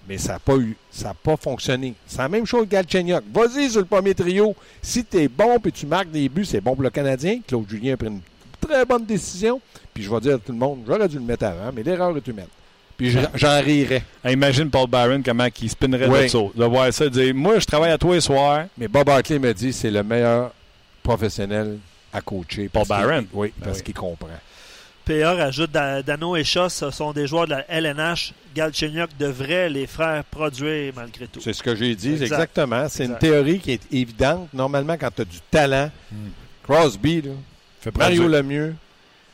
Mais ça n'a pas eu, ça n'a pas fonctionné. C'est la même chose que Galchenyuk. Vas-y sur le premier trio. Si tu es bon et tu marques des buts, c'est bon pour le Canadien. Claude Julien a pris une très bonne décision. Puis je vais dire à tout le monde, j'aurais dû le mettre avant, mais l'erreur est humaine. Puis je- j'en rirais. Imagine Paul Byron comment il spinnerait Oui. de ça. De voir ça, de dire Moi, je travaille à toi les soirs. Mais Bob Hartley me dit c'est le meilleur professionnel à coacher. Paul Byron. Oui, Ben parce oui. qu'il comprend. PA rajoute Da- Dano et Shaw, ce sont des joueurs de la LNH. Galchenyuk devrait les faire produire malgré tout. C'est ce que j'ai dit, Exact. exactement. C'est une théorie qui est évidente. Normalement, quand tu as du talent, Crosby, là, Fait Mario. Lemieux,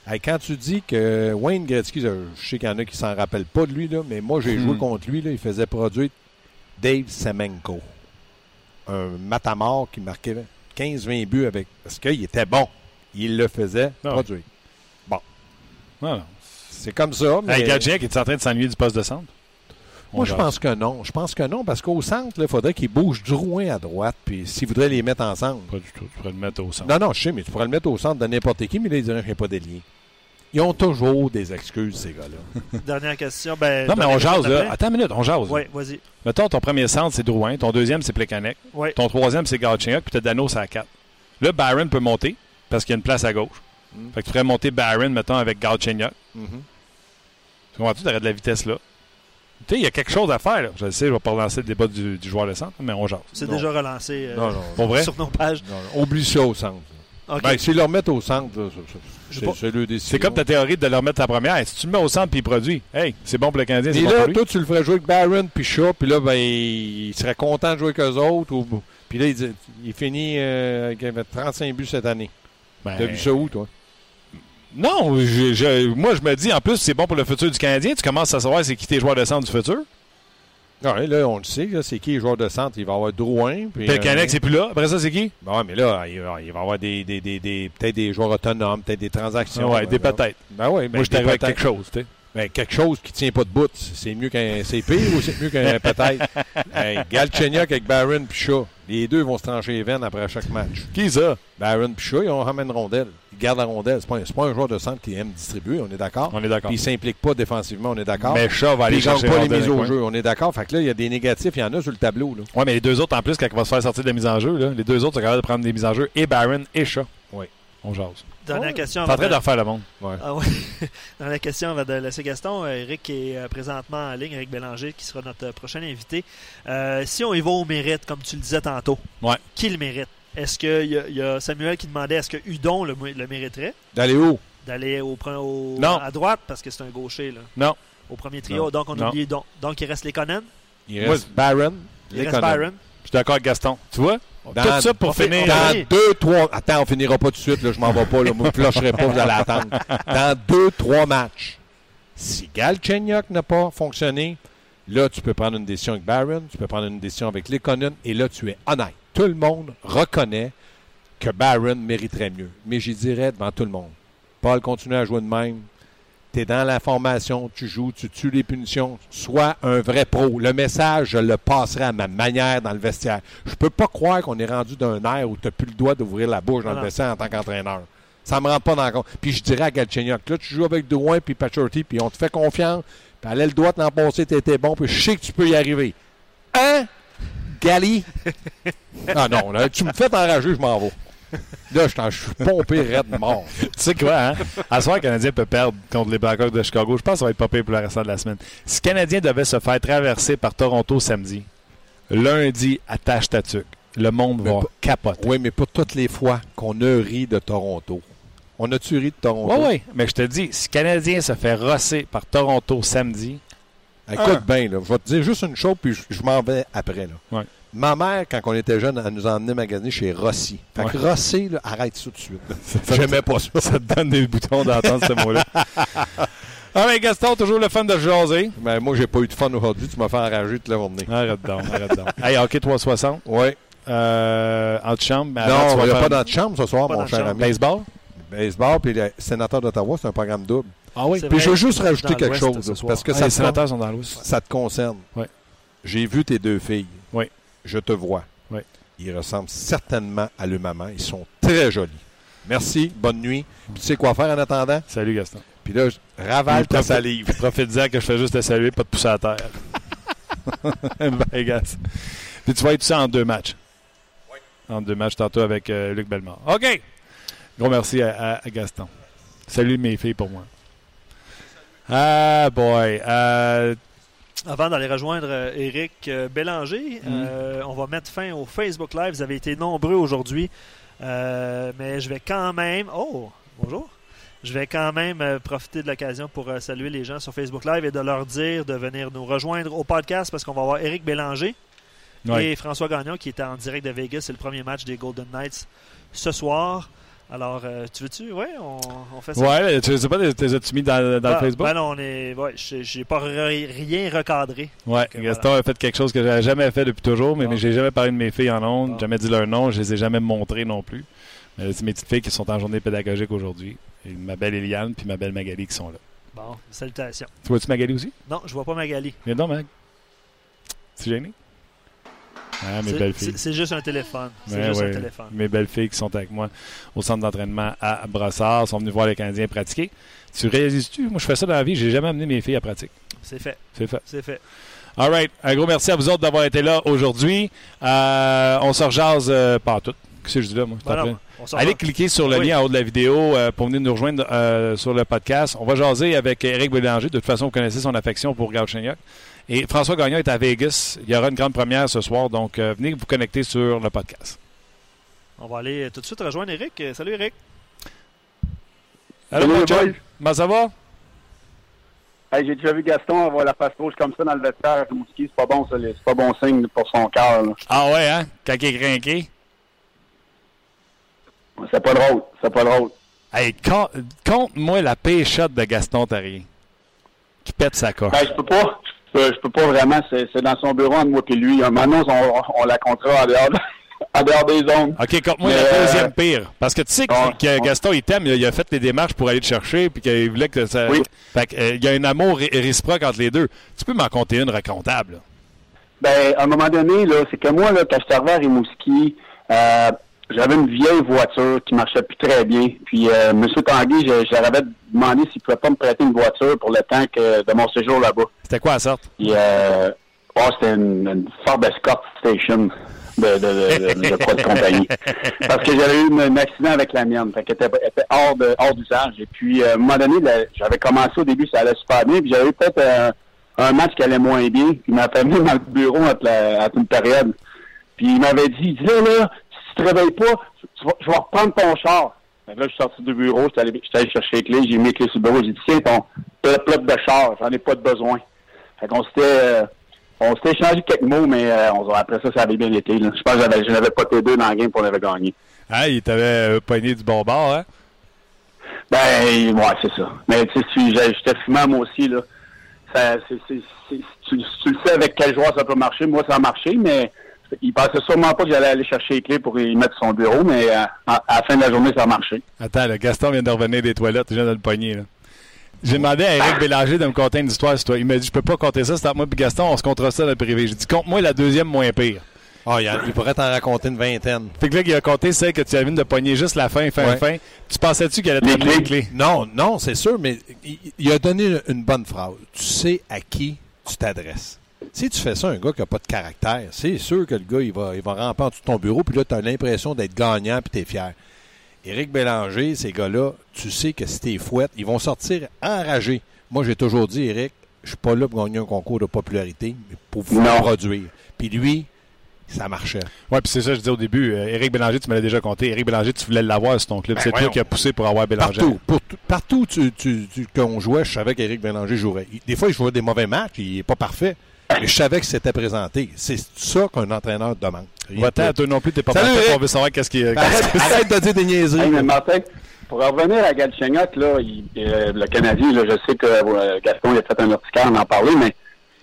hey, quand tu dis que Wayne Gretzky, je sais qu'il y en a qui s'en rappellent pas de lui, là, mais moi j'ai Hmm. joué contre lui, là, il faisait produire Dave Semenko, un matamor qui marquait 15-20 buts avec parce qu'il était bon. Il le faisait Ah. produire. Non, non. C'est comme ça. Mais Hey, est en train de s'ennuyer du poste de centre? moi, je pense que non. Je pense que non, parce qu'au centre, il faudrait qu'il bouge Drouin à droite, puis s'il voudrait les mettre ensemble. Pas du tout. Tu pourrais le mettre au centre. Non, non, je sais, mais tu pourrais le mettre au centre de n'importe qui, mais là, il dirait qu'il n'y a pas d'ailier. Ils ont toujours des excuses, ces gars-là. Dernière question. Ben, Non, mais on jase, là. Attends une minute, on jase. Oui, vas-y. Mettons, ton premier centre, c'est Drouin. Ton deuxième, c'est Plekanec. Oui. Ton troisième, c'est Galchenyuk. Puis t'as Dano, c'est à 4. Là, Byron peut monter parce qu'il y a une place à gauche. Mm. Fait que tu ferais monter Byron, mettons, avec Galchenyuk. Mhm. Tu comprends-tu? T'aurais de la vitesse là? Tu sais, il y a quelque chose à faire. Là. Je le sais, je vais pas relancer le débat du, du joueur de centre, mais on jase. C'est Non. déjà relancé euh, Non, non. Pour vrai? sur nos pages. non, non. Oublie ça au centre. OK. Ben, s'ils le remettent au centre, c'est- comme ta théorie de le remettre à la première. Si tu le mets au centre puis il produit, hey, c'est bon pour le Canadien, Et bon là, pour lui. toi, tu le ferais jouer avec Barron puis Shaw, puis là, ben, il serait content de jouer avec eux autres. Ou... Puis là, il, dit- il finit euh, avec avec 35 buts cette année. Ben, T'as vu ça où, toi? Non, je- je- moi je me dis, en plus, c'est bon pour le futur du Canadien. Tu commences à savoir c'est qui tes joueurs de centre du futur. Ouais, là, on le sait, c'est qui les joueurs de centre? Il va y avoir Drouin. Puis, Plekanec, euh, c'est plus là. Après ça, c'est qui? Ben ouais, mais là, il va, y avoir des, des, des, des- peut-être des joueurs autonomes, peut-être des transactions. ouais, des Ben, peut-être. Ben oui, Moi, je t'arrive avec quelque chose, tu sais. Ben, quelque chose qui tient pas de bout. C'est mieux qu'un. Pire ou c'est mieux qu'un peut-être? hey, Galchenyuk avec Barron puis Shaw. Les deux vont se trancher les veines après chaque match. Qui ça? Barron puis Shaw, ils ont ramène rondelle. Ils gardent la rondelle. C'est pas, pas un joueur de centre qui aime distribuer, on est d'accord? On est d'accord. Puis il s'implique pas défensivement, on est d'accord? Mais Shaw va Puis aller il gagne chercher pas les mises au jeu, on est d'accord? Fait que là, il y a des négatifs, il y en a sur le tableau. Ouais, mais les deux autres, en plus, quand il va se faire sortir de la mise en jeu, là, les deux autres sont capables de prendre des mises en jeu, et Barron et Shaw. Oui. On jase. Dernière Ouais. question. T'es en train de- refaire le monde. Ah ouais. Dernière question avant de laisser Gaston. Euh, Eric est euh, présentement en ligne, Eric Bélanger, qui sera notre euh, prochain invité. Euh, si on y va au mérite, comme tu le disais tantôt, Ouais. qui le mérite? Est-ce qu'il y, y a Samuel qui demandait est-ce que Udon le, le mériterait? D'aller où? d'aller au, pre- au- Non. à droite parce que c'est un gaucher là, Non. au premier trio. Non. Donc on Non. oublie donc. Donc il reste les Conan, Il Moi, reste Barron. il les reste Conan. Byron. Je suis d'accord avec Gaston. Tu vois? Dans- Tout ça pour finir. Dans Oui. deux, trois. Attends, on finira pas tout de suite, là, je m'en vais pas, là. Je flusherai pas, vous allez attendre. Dans deux, trois matchs, si Galchenyuk n'a pas fonctionné, là, tu peux prendre une décision avec Barron, tu peux prendre une décision avec Lekonen, et là, tu es honnête. Tout le monde reconnaît que Barron mériterait mieux. Mais j'y dirais devant tout le monde. Paul continue à jouer de même. Tu es dans la formation, tu joues, tu tues les punitions. Sois un vrai pro. Le message, je le passerai à ma manière dans le vestiaire. Je peux pas croire qu'on est rendu d'un air où tu n'as plus le droit d'ouvrir la bouche dans le vestiaire en tant qu'entraîneur. Ça me rentre pas dans le compte. Puis je dirais à Galchenyuk, là, tu joues avec Drouin puis Pachorty, puis on te fait confiance. Puis à l'aile droite, l'an passé, tu étais bon, puis je sais que tu peux y arriver. Hein? Gali? ah non, là, tu me fais enrager, je m'en vais. Là, je suis pompé raide mort. Tu sais quoi, hein? À ce soir, le Canadien peut perdre contre les Blackhawks de Chicago. Je pense que ça va être pas pire pour le restant de la semaine. Si le Canadien devait se faire traverser par Toronto samedi, lundi, attache ta tuque. Le monde Mais va capoter. Oui, mais pas toutes les fois qu'on a ri de Toronto. On a-tu ri de Toronto? Oui, oui. Mais je te dis, si le Canadien se fait rosser par Toronto samedi, Écoute Ah. bien, là, je vais te dire juste une chose, puis je, je m'en vais après. Là. Ouais. Ma mère, quand on était jeune, elle nous a emmenés magasiner chez Rossi. Fait que Ouais. Rossi, là, arrête ça tout de suite. J'aimais pas ça. ça te donne des boutons d'entendre ce mot-là. Ah, mais Gaston, toujours le fun de jaser. Mais moi, j'ai pas eu de fun aujourd'hui. Tu m'as fait enrager toute la journée. Arrête donc, arrête donc. Hey, hockey 360, Oui. euh, en chambre. mais Non, tu il vas n'y a faire pas chambre ce soir, Pas mon cher ami. baseball? Baseball, puis le sénateur d'Ottawa, c'est un programme double. Ah oui. Puis je veux juste rajouter quelque chose, parce que Ah, ça, les te sénateurs sont dans l'ouest. ça te concerne. Oui. J'ai vu tes deux filles. Oui. Je te vois. Oui. Ils ressemblent certainement à leur maman. Ils sont très jolis. Merci. Bonne nuit. Puis tu sais quoi faire en attendant? Salut Gaston. Puis là, je ravale ta salive. Profite-en que je fais juste te saluer, pas de pousser à terre. ben, gars. Puis tu vas être ça en deux matchs. Oui. En deux matchs tantôt avec euh, Luc Bellemare. OK. Gros merci à, à- à Gaston. Salut mes filles pour moi. Ah, boy. Euh, Avant d'aller rejoindre euh, Éric euh, Bélanger, Mhm. euh, on va mettre fin au Facebook Live. Vous avez été nombreux aujourd'hui, Euh, mais je vais quand même. Oh, bonjour. Je vais quand même euh, profiter de l'occasion pour euh, saluer les gens sur Facebook Live et de leur dire de venir nous rejoindre au podcast parce qu'on va avoir Éric Bélanger ouais. et François Gagnon qui était en direct de Vegas. C'est le premier match des Golden Knights ce soir. Alors, euh, tu veux-tu? Oui, on, on fait ça. Ouais, tu sais pas, t'es as-tu mis dans, dans Ah, le Facebook? Ben non, on est. Ouais, j'ai pas rien recadré. Ouais, Ok, Gaston a fait quelque chose que j'avais jamais fait depuis toujours, mais, mais j'ai jamais parlé de mes filles en ondes, Bon. jamais dit leur nom, je les ai jamais montrées non plus. Mais c'est mes petites filles qui sont en journée pédagogique aujourd'hui. Ma belle Eliane puis ma belle Magali qui sont là. Bon, salutations. Tu vois-tu Magali aussi? Non, je vois pas Magali. Viens donc, Mag. C'est gêné? Ah, mes C'est- belles filles. C'est c'est juste un téléphone. C'est Ouais, juste ouais. un téléphone. Mes belles filles qui sont avec moi au centre d'entraînement à Brossard sont venues voir les Canadiens pratiquer. Tu réalises-tu? Moi, je fais ça dans la vie. J'ai jamais amené mes filles à pratique. C'est fait. C'est fait. C'est fait. All right. Un gros merci à vous autres d'avoir été là aujourd'hui. Euh, on se rejase euh, pas tout. Qu'est-ce que je dis là, moi? Ben non, Allez va. cliquer sur le Oui. lien en haut de la vidéo euh, pour venir nous rejoindre euh, sur le podcast. On va jaser avec Eric Bélanger. De toute façon, vous connaissez son affection pour Gauchignac. Et François Gagnon est à Vegas. Il y aura une grande première ce soir. Donc, euh, venez vous connecter sur le podcast. On va aller euh, tout de suite rejoindre Eric. Euh, Salut Eric. Allô, Salut, boys. Comment ça va? Hey, j'ai déjà vu Gaston avoir la face rouge comme ça dans le vestiaire. Rimouski, c'est pas bon, ça. C'est pas bon signe pour son cœur. Ah ouais, hein? Quand il est craqué. C'est pas drôle. C'est pas drôle. Hey, compte-moi la péchotte de Gaston Tarrier. Qui pète sa coche. Ben, je peux pas. Je peux, je peux pas vraiment. C'est c'est dans son bureau entre moi et lui. Maintenant, on, on la comptera en dehors, de- en dehors des zones. OK, compte-moi la euh, deuxième pire. Parce que tu sais que, que. Gaston, il t'aime, il, a- il a fait les démarches pour aller te chercher, puis qu'il voulait que ça. Oui. Fait que, euh, il y a un amour ré- réciproque entre les deux. Tu peux m'en compter une racontable. là. Ben, à un moment donné, là, c'est que moi, là, quand je suis arrivé à Rimouski, euh, j'avais une vieille voiture qui marchait plus très bien. Puis, euh, M. Tanguy, je, je leur avais demandé s'il pouvait pas me prêter une voiture pour le temps que, de mon séjour là-bas. C'était quoi la sorte? Puis, euh, oh, c'était une, une Ford Escort Station de, de, de, de, de quoi de compagnie. Parce que j'avais eu un accident avec la mienne. Fait qu'elle était, elle était hors de hors d'usage. Et puis, euh, à un moment donné, j'avais commencé au début, ça allait super bien. Puis j'avais eu peut-être euh, un match qui allait moins bien. Puis il m'a fait venir dans le bureau entre, la, entre une période. Puis il m'avait dit, il dit là, te réveilles pas, tu vas- je vais reprendre ton char. Fait que là, je suis sorti du bureau, j'étais allé, allé chercher les clés, j'ai mis les clés sur le bureau, j'ai dit, tiens, ton plot de char, j'en ai pas de besoin. Fait qu'on s'était, euh, on s'était échangé quelques mots, mais euh, on, après ça, ça avait bien été. là. Je pense que je n'avais pas T2 dans la game pour l'avait gagné. Ah, il t'avait euh, pogné du bon bord, hein? Ben, ouais, c'est ça. Mais tu sais, j'étais fumant moi aussi, là. Ça, tu le sais avec quel joueur ça peut marcher. Moi, ça a marché, mais il pensait sûrement pas que j'allais aller chercher les clés pour y mettre son bureau, mais euh, à, à la fin de la journée, ça a marché. Attends, là, Gaston vient de revenir des toilettes, je viens de le pogner, là. J'ai demandé à Eric Bélanger de me conter une histoire sur toi. Il m'a dit, je peux pas compter ça, c'est entre moi et Gaston, on se comptera ça dans le privé. J'ai dit, compte-moi la deuxième moins pire. Ah, il, il pourrait t'en raconter une vingtaine. Fait que là, il a compté celle que tu avais de pogner juste la fin, fin, Ouais. fin. Tu pensais-tu qu'elle allait te Les donner les clés? Non, non, c'est sûr, mais il, il a donné une bonne phrase. Tu sais à qui tu t'adresses. Si tu fais ça à un gars qui n'a pas de caractère, c'est sûr que le gars, il va, il va ramper en dessous de ton bureau, puis là, tu as l'impression d'être gagnant, puis tu es fier. Éric Bélanger, ces gars-là, tu sais que si t'es fouette, ils vont sortir enragés. Moi, j'ai toujours dit, Éric, je suis pas là pour gagner un concours de popularité, mais pour vous Non. produire. Puis lui, ça marchait. Ouais, puis c'est ça, je disais au début. Euh, Éric Bélanger, tu me l'as déjà compté. Éric Bélanger, tu voulais l'avoir sur ton club. Ben, c'est toi qui as poussé pour avoir Bélanger. Partout, pour partout tu, tu, tu- qu'on jouait, je savais qu'Éric Bélanger jouerait. Des fois, il jouait des mauvais matchs, il n'est pas parfait, mais je savais que c'était présenté. C'est ça qu'un entraîneur demande. Va-t'en, toi non plus, t'es pas Salut, Eric. on veut savoir qu'est-ce qui. Arrête, arrête de dire des niaiseries. Hey, mais Martin, pour revenir à Galchenyuk, là, il- euh, le Canadien, là, je sais que euh, Gaston il a fait un article en en parler, mais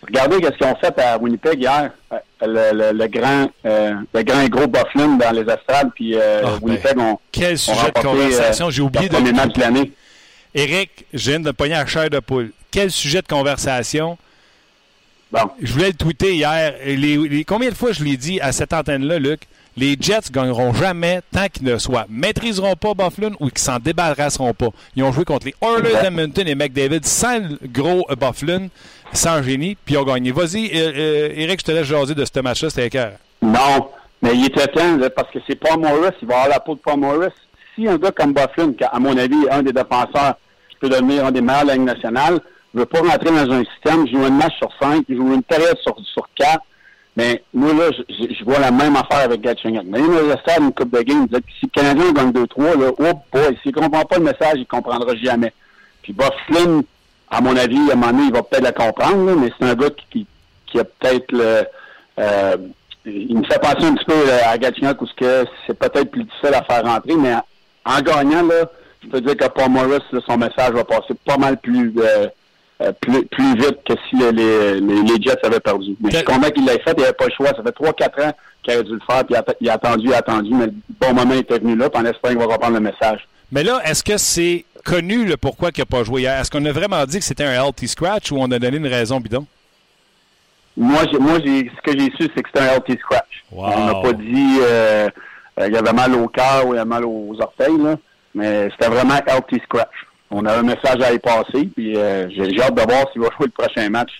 regardez ce qu'ils ont fait à Winnipeg hier. Euh, Le, le- le grand, euh, le grand et gros Bufflin dans les estrades, puis euh, Ah, Winnipeg ont, Quel ont sujet de conversation. J'ai oublié de. premier match de l'année. Éric, je viens de pogner à chair de poule. Quel sujet de conversation. Bon. Je voulais le tweeter hier. Et les- les- combien de fois je l'ai dit à cette antenne-là, Luc? Les Jets gagneront jamais tant qu'ils ne soient maîtriseront pas Bufflin ou qu'ils s'en débarrasseront pas. Ils ont joué contre les Oilers d'Edmonton et McDavid sans le gros Bufflin, sans génie, puis ils ont gagné. Vas-y, euh, euh, Eric, je te laisse jaser de ce match-là, c'était écœur. Non, mais il était temps, là, parce que c'est Paul Morris, il va avoir la peau de Paul Morris. Si un gars comme Bufflin, qui, à mon avis, est un des défenseurs qui peut devenir un des meilleurs de la Ligue nationale, ne veut pas rentrer dans un système, jouer une match sur cinq, joue une période sur, quatre, mais moi, là, je, je vois la même affaire avec Gatchingek. Mais me restait une coupe de game, il que si le Canadien gagne 2-3, là, oh boy, s'il comprend pas le message, il comprendra jamais. Puis Bufflin, à mon avis, à un moment donné, il va peut-être le comprendre, là, mais c'est un gars qui, a peut-être le... Euh, il me fait penser un petit peu à Gatchingek où c'est peut-être plus difficile à faire rentrer, mais en, gagnant, là, je peux dire que pour Morris, là, son message va passer pas mal plus... Euh, euh, plus, plus, vite que si les, les, les, Jets avaient perdu. Mais je suis convaincu qu'il l'a fait, il n'avait pas le choix. Ça fait 3-4 ans qu'il avait dû le faire, puis il a, il a, attendu, il a attendu, mais le bon moment était venu là, puis en espérant qu'il va reprendre le message. Mais là, est-ce que c'est connu le pourquoi il n'a pas joué hier? Est-ce qu'on a vraiment dit que c'était un healthy scratch ou on a donné une raison bidon? Moi, j'ai, moi ce que j'ai su, c'est que c'était un healthy scratch. Wow. On n'a pas dit euh, euh, qu'il avait mal au cœur ou il avait mal aux orteils, là, mais c'était vraiment healthy scratch on a un message à y passer, puis euh, j'ai hâte de voir s'il va jouer le prochain match.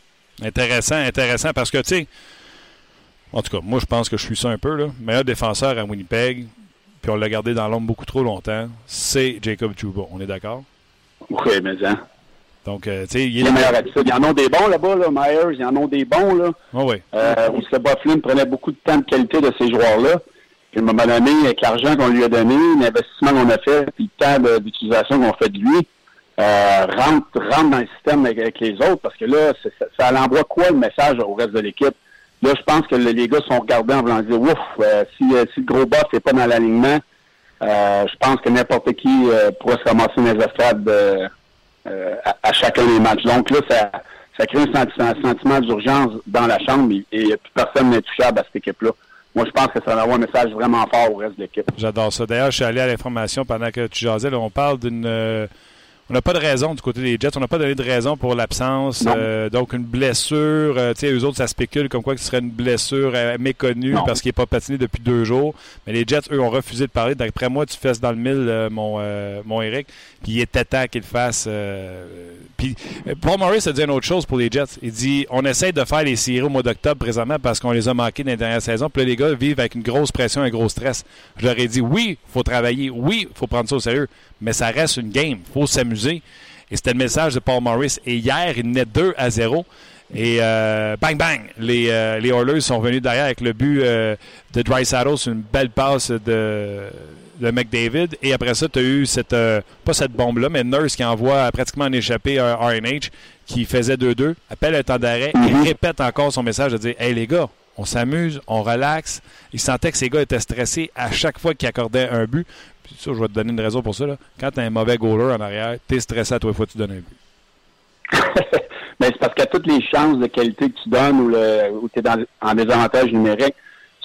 Intéressant, intéressant, parce que, tu sais, en tout cas, moi, je pense que je suis ça un peu, là. Meilleur défenseur à Winnipeg, puis on l'a gardé dans l'ombre beaucoup trop longtemps, c'est Jacob Juba. On est d'accord? Oui, mais hein. Donc, euh, tu sais, il est. meilleur. Il y en a des bons là-bas, là, Myers, il y en a des bons, là. Oh, oui. Euh, où Bufflin prenait beaucoup de temps de qualité de ces joueurs-là. Puis, à un moment donné, avec l'argent qu'on lui a donné, l'investissement qu'on a fait, puis le temps d'utilisation qu'on fait de lui, euh, rentre, rentre dans le système avec, les autres, parce que là, ça, ça envoie quoi le message au reste de l'équipe? Là, je pense que les gars sont regardés en voulant dire, ouf, euh, si, euh, si, le gros boss n'est pas dans l'alignement, euh, je pense que n'importe qui pourrait se ramasser les estrades à, à, chacun des matchs. Donc là, ça, ça crée un, sentiment d'urgence dans la chambre et, et plus personne n'est touchable à cette équipe-là. Moi, je pense que ça va avoir un message vraiment fort au reste de l'équipe. J'adore ça. D'ailleurs, je suis allé à l'information pendant que tu jasais. Là, on parle d'une on n'a pas de raison du côté des Jets. On n'a pas donné de raison pour l'absence. Euh, donc, une blessure. Euh, tu sais, eux autres, ça spécule comme quoi que ce serait une blessure euh, méconnue parce qu'il n'est pas patiné depuis deux jours. Mais les Jets, eux, ont refusé de parler. D'après moi, tu fesses dans le mille, mon, mon Eric. Puis il était temps qu'il fasse. puis Paul Morris a dit une autre chose pour les Jets. Il dit on essaie de faire les séries au mois d'octobre présentement parce qu'on les a manqués dans les dernières saisons. Puis là, les gars vivent avec une grosse pression, un gros stress. Je leur ai dit oui, il faut travailler. Oui, il faut prendre ça au sérieux. Mais ça reste une game. Il faut s'amuser et c'était le message de Paul Morris. Et hier, il naît 2 à 0. Et euh, bang, bang, les, euh, les Oilers sont venus derrière avec le but euh, de Dry Saddle une belle passe de, de McDavid. Et après ça, tu as eu cette, pas cette bombe-là, mais Nurse qui envoie pratiquement en échappé un RNH qui faisait 2-2, appelle un temps d'arrêt et mm-hmm. répète encore son message de dire Hey les gars, on s'amuse, on relaxe. Il sentait que ces gars étaient stressés à chaque fois qu'ils accordaient un but. Je vais te donner une raison pour ça. Là. Quand tu as un mauvais goaler en arrière, tu es stressé à toi fois que tu donnes un but. Mais c'est parce qu'à toutes les chances de qualité que tu donnes ou, ou tu es dans, en désavantage numérique,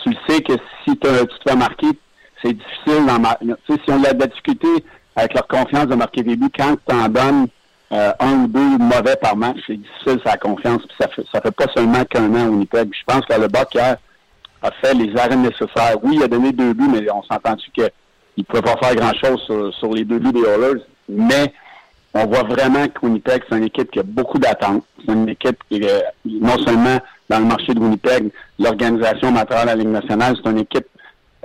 tu sais que si tu te fais marquer, c'est difficile. Dans sais, si on a de la difficulté avec leur confiance de marquer des buts, quand tu en donnes euh, un ou deux mauvais par match, c'est difficile sa confiance. Puis ça fait, fait pas seulement qu'un an au Winnipeg. Je pense que le hier a fait les arrêts nécessaires. Oui, il a donné deux buts, mais on s'entend-tu qu'il ne pouvait pas faire grand-chose sur, les deux buts des Oilers. Mais on voit vraiment que Winnipeg, c'est une équipe qui a beaucoup d'attentes. C'est une équipe qui est non seulement dans le marché de Winnipeg, l'organisation matérielle de la Ligue nationale, c'est une équipe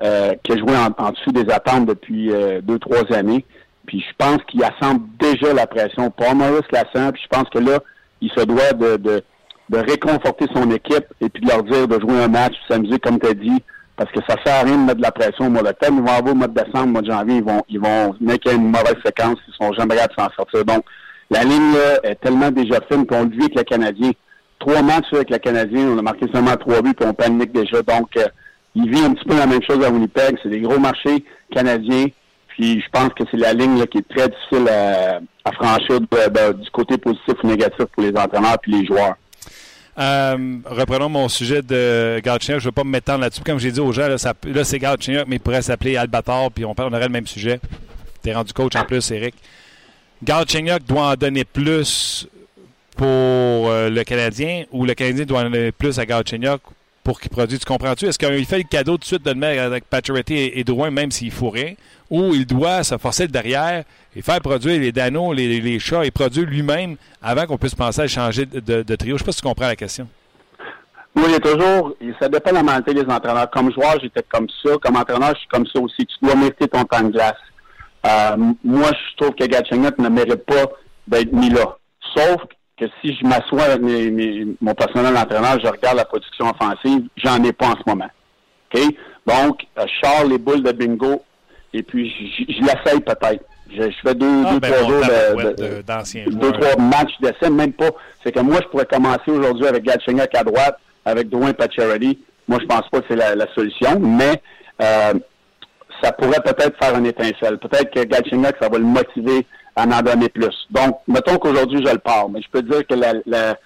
euh, qui a joué en, dessous des attentes depuis euh, deux, trois années. Puis je pense qu'il assemble déjà la pression. Paul Morris la puis je pense que là, il se doit de, de, de réconforter son équipe et puis de leur dire de jouer un match, s'amuser comme tu as dit, parce que ça sert à rien de mettre de la pression au mois d'octobre. Ils vont avoir au mois de décembre, au mois de janvier, ils vont, ils vont mettre une mauvaise séquence, ils sont jamais capables de s'en sortir. Donc, la ligne là est tellement déjà fine qu'on le vit avec le Canadien. Trois matchs avec le Canadien, on a marqué seulement trois buts, puis on panique déjà. Donc, euh, il vit un petit peu la même chose à Winnipeg. C'est des gros marchés canadiens. Puis je pense que c'est la ligne là, qui est très difficile à, franchir du côté positif ou négatif pour les entraîneurs et les joueurs. Euh, reprenons mon sujet de Galchenyuk. Je ne veux pas me mettre là-dessus. Comme j'ai dit aux gens, là, là c'est Galchenyuk, mais il pourrait s'appeler Albator, puis on, on aurait le même sujet. Tu es rendu coach en plus, Eric. Galchenyuk doit en donner plus pour euh, le Canadien ou le Canadien doit en donner plus à Galchenyuk pour qu'il produise. Tu comprends-tu? Est-ce qu'il fait le cadeau tout de suite de le mettre avec Pacioretty et, et même s'il faut rien, ou il doit se forcer derrière et faire produire les danos, les, chats, et produire lui-même avant qu'on puisse penser à changer de, trio? Je ne sais pas si tu comprends la question. Oui, il y a toujours, ça dépend de la mentalité des entraîneurs. Comme joueur, j'étais comme ça. Comme entraîneur, je suis comme ça aussi. Tu dois mériter ton temps de glace. Euh, moi, je trouve que Gatchenot ne mérite pas d'être mis là. Sauf que si je m'assois avec mes, mes, mon personnel d'entraîneur, je regarde la production offensive, j'en ai pas en ce moment. OK? Donc, euh, je sors les boules de bingo et puis je, je l'essaye peut-être. Je, je, fais deux, ah, deux ben trois jours de, de, d'anciens deux, trois matchs d'essai, même pas. C'est que moi, je pourrais commencer aujourd'hui avec Gatchenot à droite, avec Dwayne Pacioretty. Moi, je pense pas que c'est la, la, solution, mais euh, ça pourrait peut-être faire une étincelle. Peut-être que Galchenyuk, ça va le motiver à en donner plus. Donc, mettons qu'aujourd'hui, je le pars, mais je peux dire que la, la,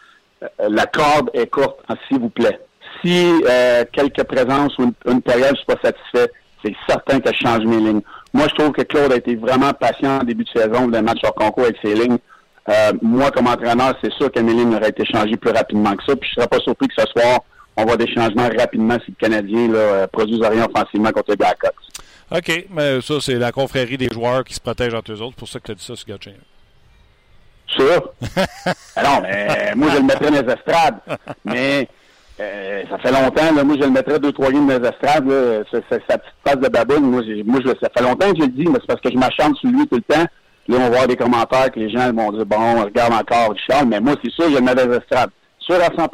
la corde est courte, s'il vous plaît. Si euh, quelques présences ou une, une période, je suis pas satisfait, c'est certain que je change mes lignes. Moi, je trouve que Claude a été vraiment patient en début de saison d'un match hors concours avec ses lignes. Euh, moi, comme entraîneur, c'est sûr que mes lignes auraient été changées plus rapidement que ça. Puis je serais pas surpris que ce soir, on voit des changements rapidement si le Canadien là, euh, produise rien offensivement contre les Blackhawks. OK, mais ça, c'est la confrérie des joueurs qui se protègent entre eux autres. C'est pour ça que tu as dit ça sur Gatchin. Sûr? ah non, mais moi, je le mettrais dans les estrades. Mais euh, ça fait longtemps, là, moi, je le mettrais deux, trois lignes dans les estrades. Là, sa, petite passe de baboune. Moi, moi je, ça fait longtemps que je le dis, mais c'est parce que je m'acharne sur lui tout le temps. Là, on va voir des commentaires que les gens vont dire, bon, regarde encore Richard, mais moi, c'est sûr, je le mets dans les estrades. Sûr à 100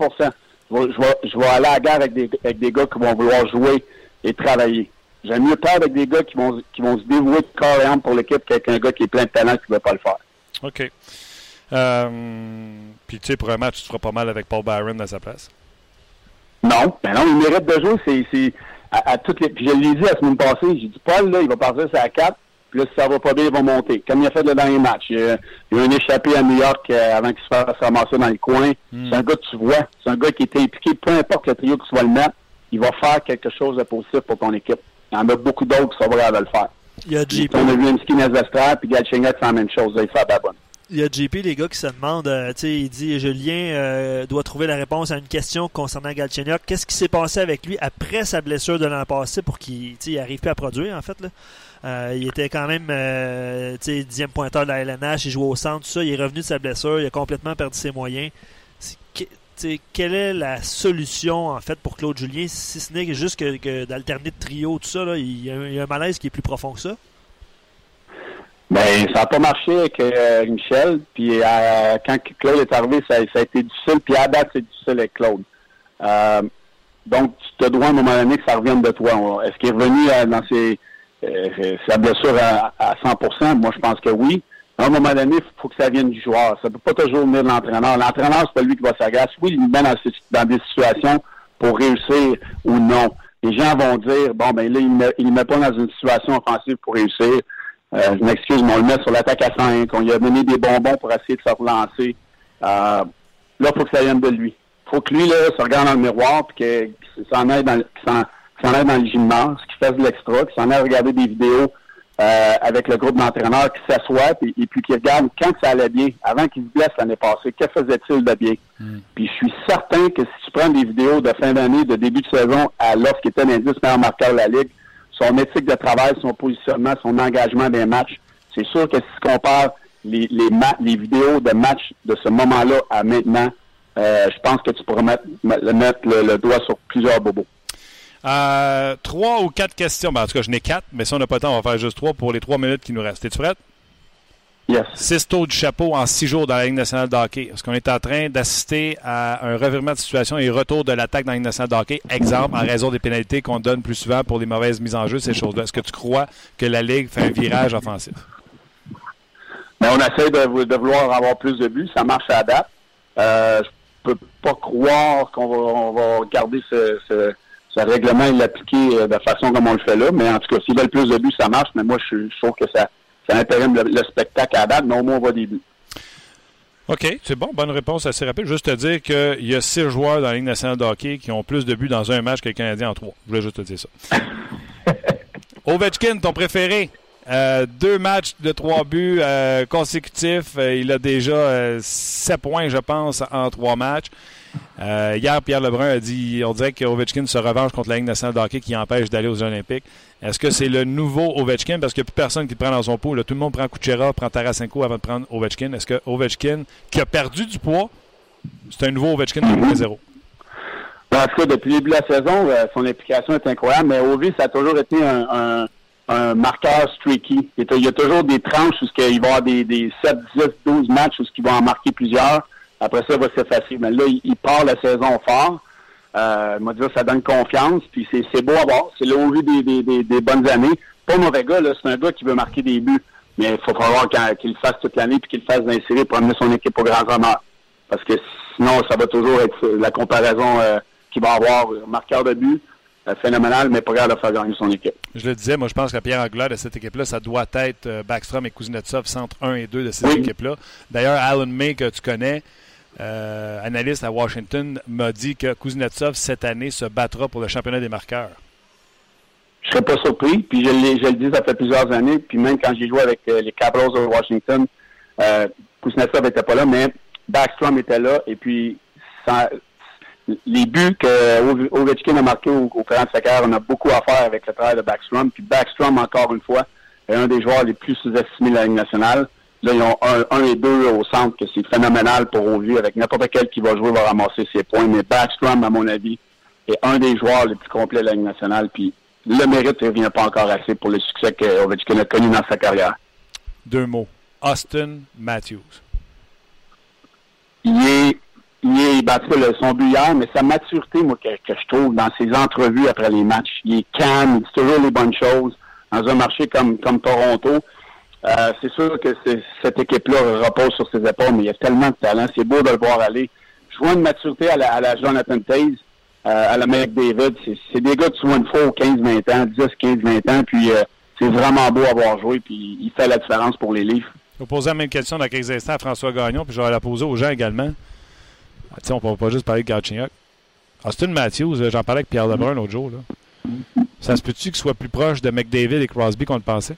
je vais, je, vais, je vais aller à la guerre avec des, avec des gars qui vont vouloir jouer et travailler. J'aime mieux perdre avec des gars qui vont, qui vont se dévouer de corps et âme pour l'équipe qu'avec un gars qui est plein de talent qui ne veut pas le faire. OK. Euh, Puis, tu sais, pour un match, tu feras pas mal avec Paul Byron à sa place? Non, ben non, il mérite de jouer. C'est, c'est à, à, toutes les. Puis je l'ai dit la semaine passée, j'ai dit Paul, là, il va partir sur la 4, puis là, si ça va pas bien, il va monter. Comme il a fait le dernier match. Il y a, il a un échappé à New York euh, avant qu'il se fasse ramasser dans les coins. Mm. C'est un gars que tu vois. C'est un gars qui est impliqué, peu importe le trio que tu vas le mettre, il va faire quelque chose de positif pour ton équipe. Il y en a beaucoup d'autres qui sont prêts à le faire. Il y a JP. On a vu un skin puis Galchenyuk fait la même chose. Là, il fait la bonne. Il y a JP, les gars qui se demandent, euh, tu sais, il dit Julien euh, doit trouver la réponse à une question concernant Galchenyuk. Qu'est-ce qui s'est passé avec lui après sa blessure de l'an passé pour qu'il n'arrive plus à produire, en fait, là? Euh, il était quand même dixième pointeur de la LNH, il jouait au centre, tout ça. Il est revenu de sa blessure, il a complètement perdu ses moyens. Quelle est la solution en fait pour Claude Julien, si ce n'est juste que, d'alterner de trio, tout ça, là, il, y a, un malaise qui est plus profond que ça? Ben, ça n'a pas marché avec euh, Michel. Puis euh, quand Claude est arrivé, ça, a été difficile. Puis à date, c'est difficile avec Claude. Euh, donc, tu te dois à un moment donné que ça revienne de toi. Est-ce qu'il est revenu dans ses, sa blessure à, à 100 Moi, je pense que oui. À un moment donné, il faut que ça vienne du joueur. Ça ne peut pas toujours venir de l'entraîneur. L'entraîneur, c'est pas lui qui va s'agacer. Oui, il met dans, des situations pour réussir ou non. Les gens vont dire, bon, ben là, il ne met pas dans une situation offensive pour réussir. Euh, je m'excuse, mais on le met sur l'attaque à 5. On lui a donné des bonbons pour essayer de se relancer. Euh, là, il faut que ça vienne de lui. Il faut que lui, là, se regarde dans le miroir et qu'il s'en aille dans, dans le gymnase, qu'il fasse de l'extra, qu'il s'en aille regarder des vidéos euh, avec le groupe d'entraîneurs, qu'il s'assoit et, et, puis qu'il regarde quand ça allait bien, avant qu'il se blesse l'année passée, que faisait-il de bien? Mm. Puis je suis certain que si tu prends des vidéos de fin d'année, de début de saison, à lorsqu'il était l'indice meilleur marqueur de la Ligue, son éthique de travail, son positionnement, son engagement des matchs, c'est sûr que si tu compares les, les, les vidéos de matchs de ce moment-là à maintenant, euh, je pense que tu pourrais mettre, mettre le, le doigt sur plusieurs bobos. Euh, trois ou quatre questions. Ben, en tout cas, je n'ai quatre, mais si on n'a pas le temps, on va faire juste trois pour les trois minutes qui nous restent. Es-tu prête? Yes. Six tours du chapeau en six jours dans la Ligue nationale de hockey. Est-ce qu'on est en train d'assister à un revirement de situation et retour de l'attaque dans la Ligue nationale de hockey? Exemple, en raison des pénalités qu'on donne plus souvent pour les mauvaises mises en jeu, ces choses-là. Est-ce que tu crois que la Ligue fait un virage offensif? Mais on essaie de, de, vouloir avoir plus de buts. Ça marche à date. Euh, je peux pas croire qu'on va, on va garder ce, ce ce règlement est appliqué de façon comme on le fait là. Mais en tout cas, s'ils veulent plus de buts, ça marche. Mais moi, je, je trouve que ça, ça intérime le, le, spectacle à date, mais au moins, on voit des buts. OK, c'est bon. Bonne réponse assez rapide. Juste te dire qu'il y a six joueurs dans la Ligue nationale de hockey qui ont plus de buts dans un match que le Canadien en trois. Je voulais juste te dire ça. Ovechkin, ton préféré? Euh, deux matchs de trois buts euh, consécutifs. Euh, il a déjà sept points, je pense, en trois matchs. hier, Pierre Lebrun a dit on dirait qu'Ovechkin se revanche contre la Ligue nationale de qui empêche d'aller aux Olympiques. Est-ce que c'est le nouveau Ovechkin? Parce qu'il n'y a plus personne qui le prend dans son pot. tout le monde prend Kuchera, prend Tarasenko avant de prendre Ovechkin. Est-ce que Ovechkin, qui a perdu du poids, c'est un nouveau Ovechkin 2.0? En tout cas, depuis le début de la saison, son implication est incroyable, mais Ovi, ça a toujours été un un marqueur streaky. Il y a toujours des tranches où il va y avoir des, des 7, 10, 12 matchs où il va en marquer plusieurs. Après ça, il va s'effacer. Mais là, il, part la saison fort. Euh, m'a dit ça donne confiance. Puis c'est beau à voir. C'est là au vu des, des, des, bonnes années. Pas mauvais gars. C'est un gars qui veut marquer des buts. Mais il faut falloir qu'il le fasse toute l'année puis qu'il le fasse d'insérer pour amener son équipe au grand honneur. Parce que sinon, ça va toujours être la comparaison euh, qu'il va avoir. Marqueur de but, phénoménal, mais pas grave de faire gagner son équipe. Je le disais, moi, je pense que Pierre Angulaire de cette équipe-là, ça doit être euh, Backstrom et Kuznetsov, centre 1 et 2 de cette équipe-là. D'ailleurs, Alan May, que tu connais, euh, analyste à Washington, m'a dit que Kuznetsov, cette année, se battra pour le championnat des marqueurs. Je ne serais pas surpris, puis je, je, le dis, ça fait plusieurs années, puis même quand j'ai joué avec les Capitals de Washington, Kuznetsov n'était pas là, mais Backstrom était là, et puis ça, les buts que Ovechkin a marqués au, au courant de sa carrière, on a beaucoup à faire avec le travail de Backstrom. Puis Backstrom, encore une fois, est un des joueurs les plus sous-estimés de la Ligue nationale. Là, ils ont un, et deux au centre, que c'est phénoménal pour Ovi. Avec n'importe quel qui va jouer va ramasser ses points. Mais Backstrom, à mon avis, est un des joueurs les plus complets de la Ligue nationale. Puis le mérite ne revient pas encore assez pour le succès que Ovechkin a connu dans sa carrière. Deux mots. Austin Matthews. Il est il est le, son but mais sa maturité, moi, que, je trouve dans ses entrevues après les matchs, il est calme, il dit toujours les bonnes choses. Dans un marché comme, Toronto, euh, c'est sûr que cette équipe-là repose sur ses épaules, mais il y a tellement de talent. C'est beau de le voir aller. Je vois une maturité à la, la Jonathan Taze, euh, à la David. C'est des gars que tu vois une fois aux 15-20 ans, 10, 15, 20 ans, puis euh, c'est vraiment beau à voir jouer, puis il fait la différence pour les livres. Je vais poser la même question dans quelques instants à François Gagnon, puis je vais la poser aux gens également. Ah, on ne peut pas juste parler de Galchenyuk. Austin Matthews, j'en parlais avec Pierre Lebrun l'autre jour. Là. Ça se peut-tu qu'il soit plus proche de McDavid et Crosby qu'on le pensait?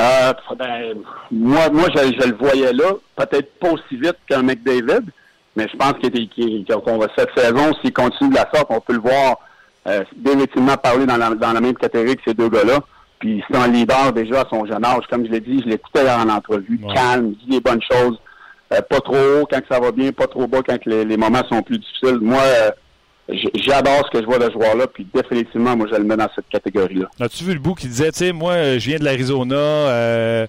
Euh, ben, moi, moi je, le voyais là. Peut-être pas aussi vite qu'un McDavid, mais je pense qu'on va cette saison, s'il continue de la sorte, on peut le voir euh, définitivement parler dans la, dans la même catégorie que ces deux gars-là. Puis c'est un leader déjà à son jeune âge. Comme je l'ai dit, je l'écoutais en entrevue, calme, dit les bonnes choses. Euh, pas trop haut quand ça va bien, pas trop bas quand les, moments sont plus difficiles. Moi, euh, j'adore ce que je vois de ce joueur-là, puis définitivement, moi, je le mets dans cette catégorie-là. As-tu vu le bout qui disait, tu sais, moi, je viens de l'Arizona, euh,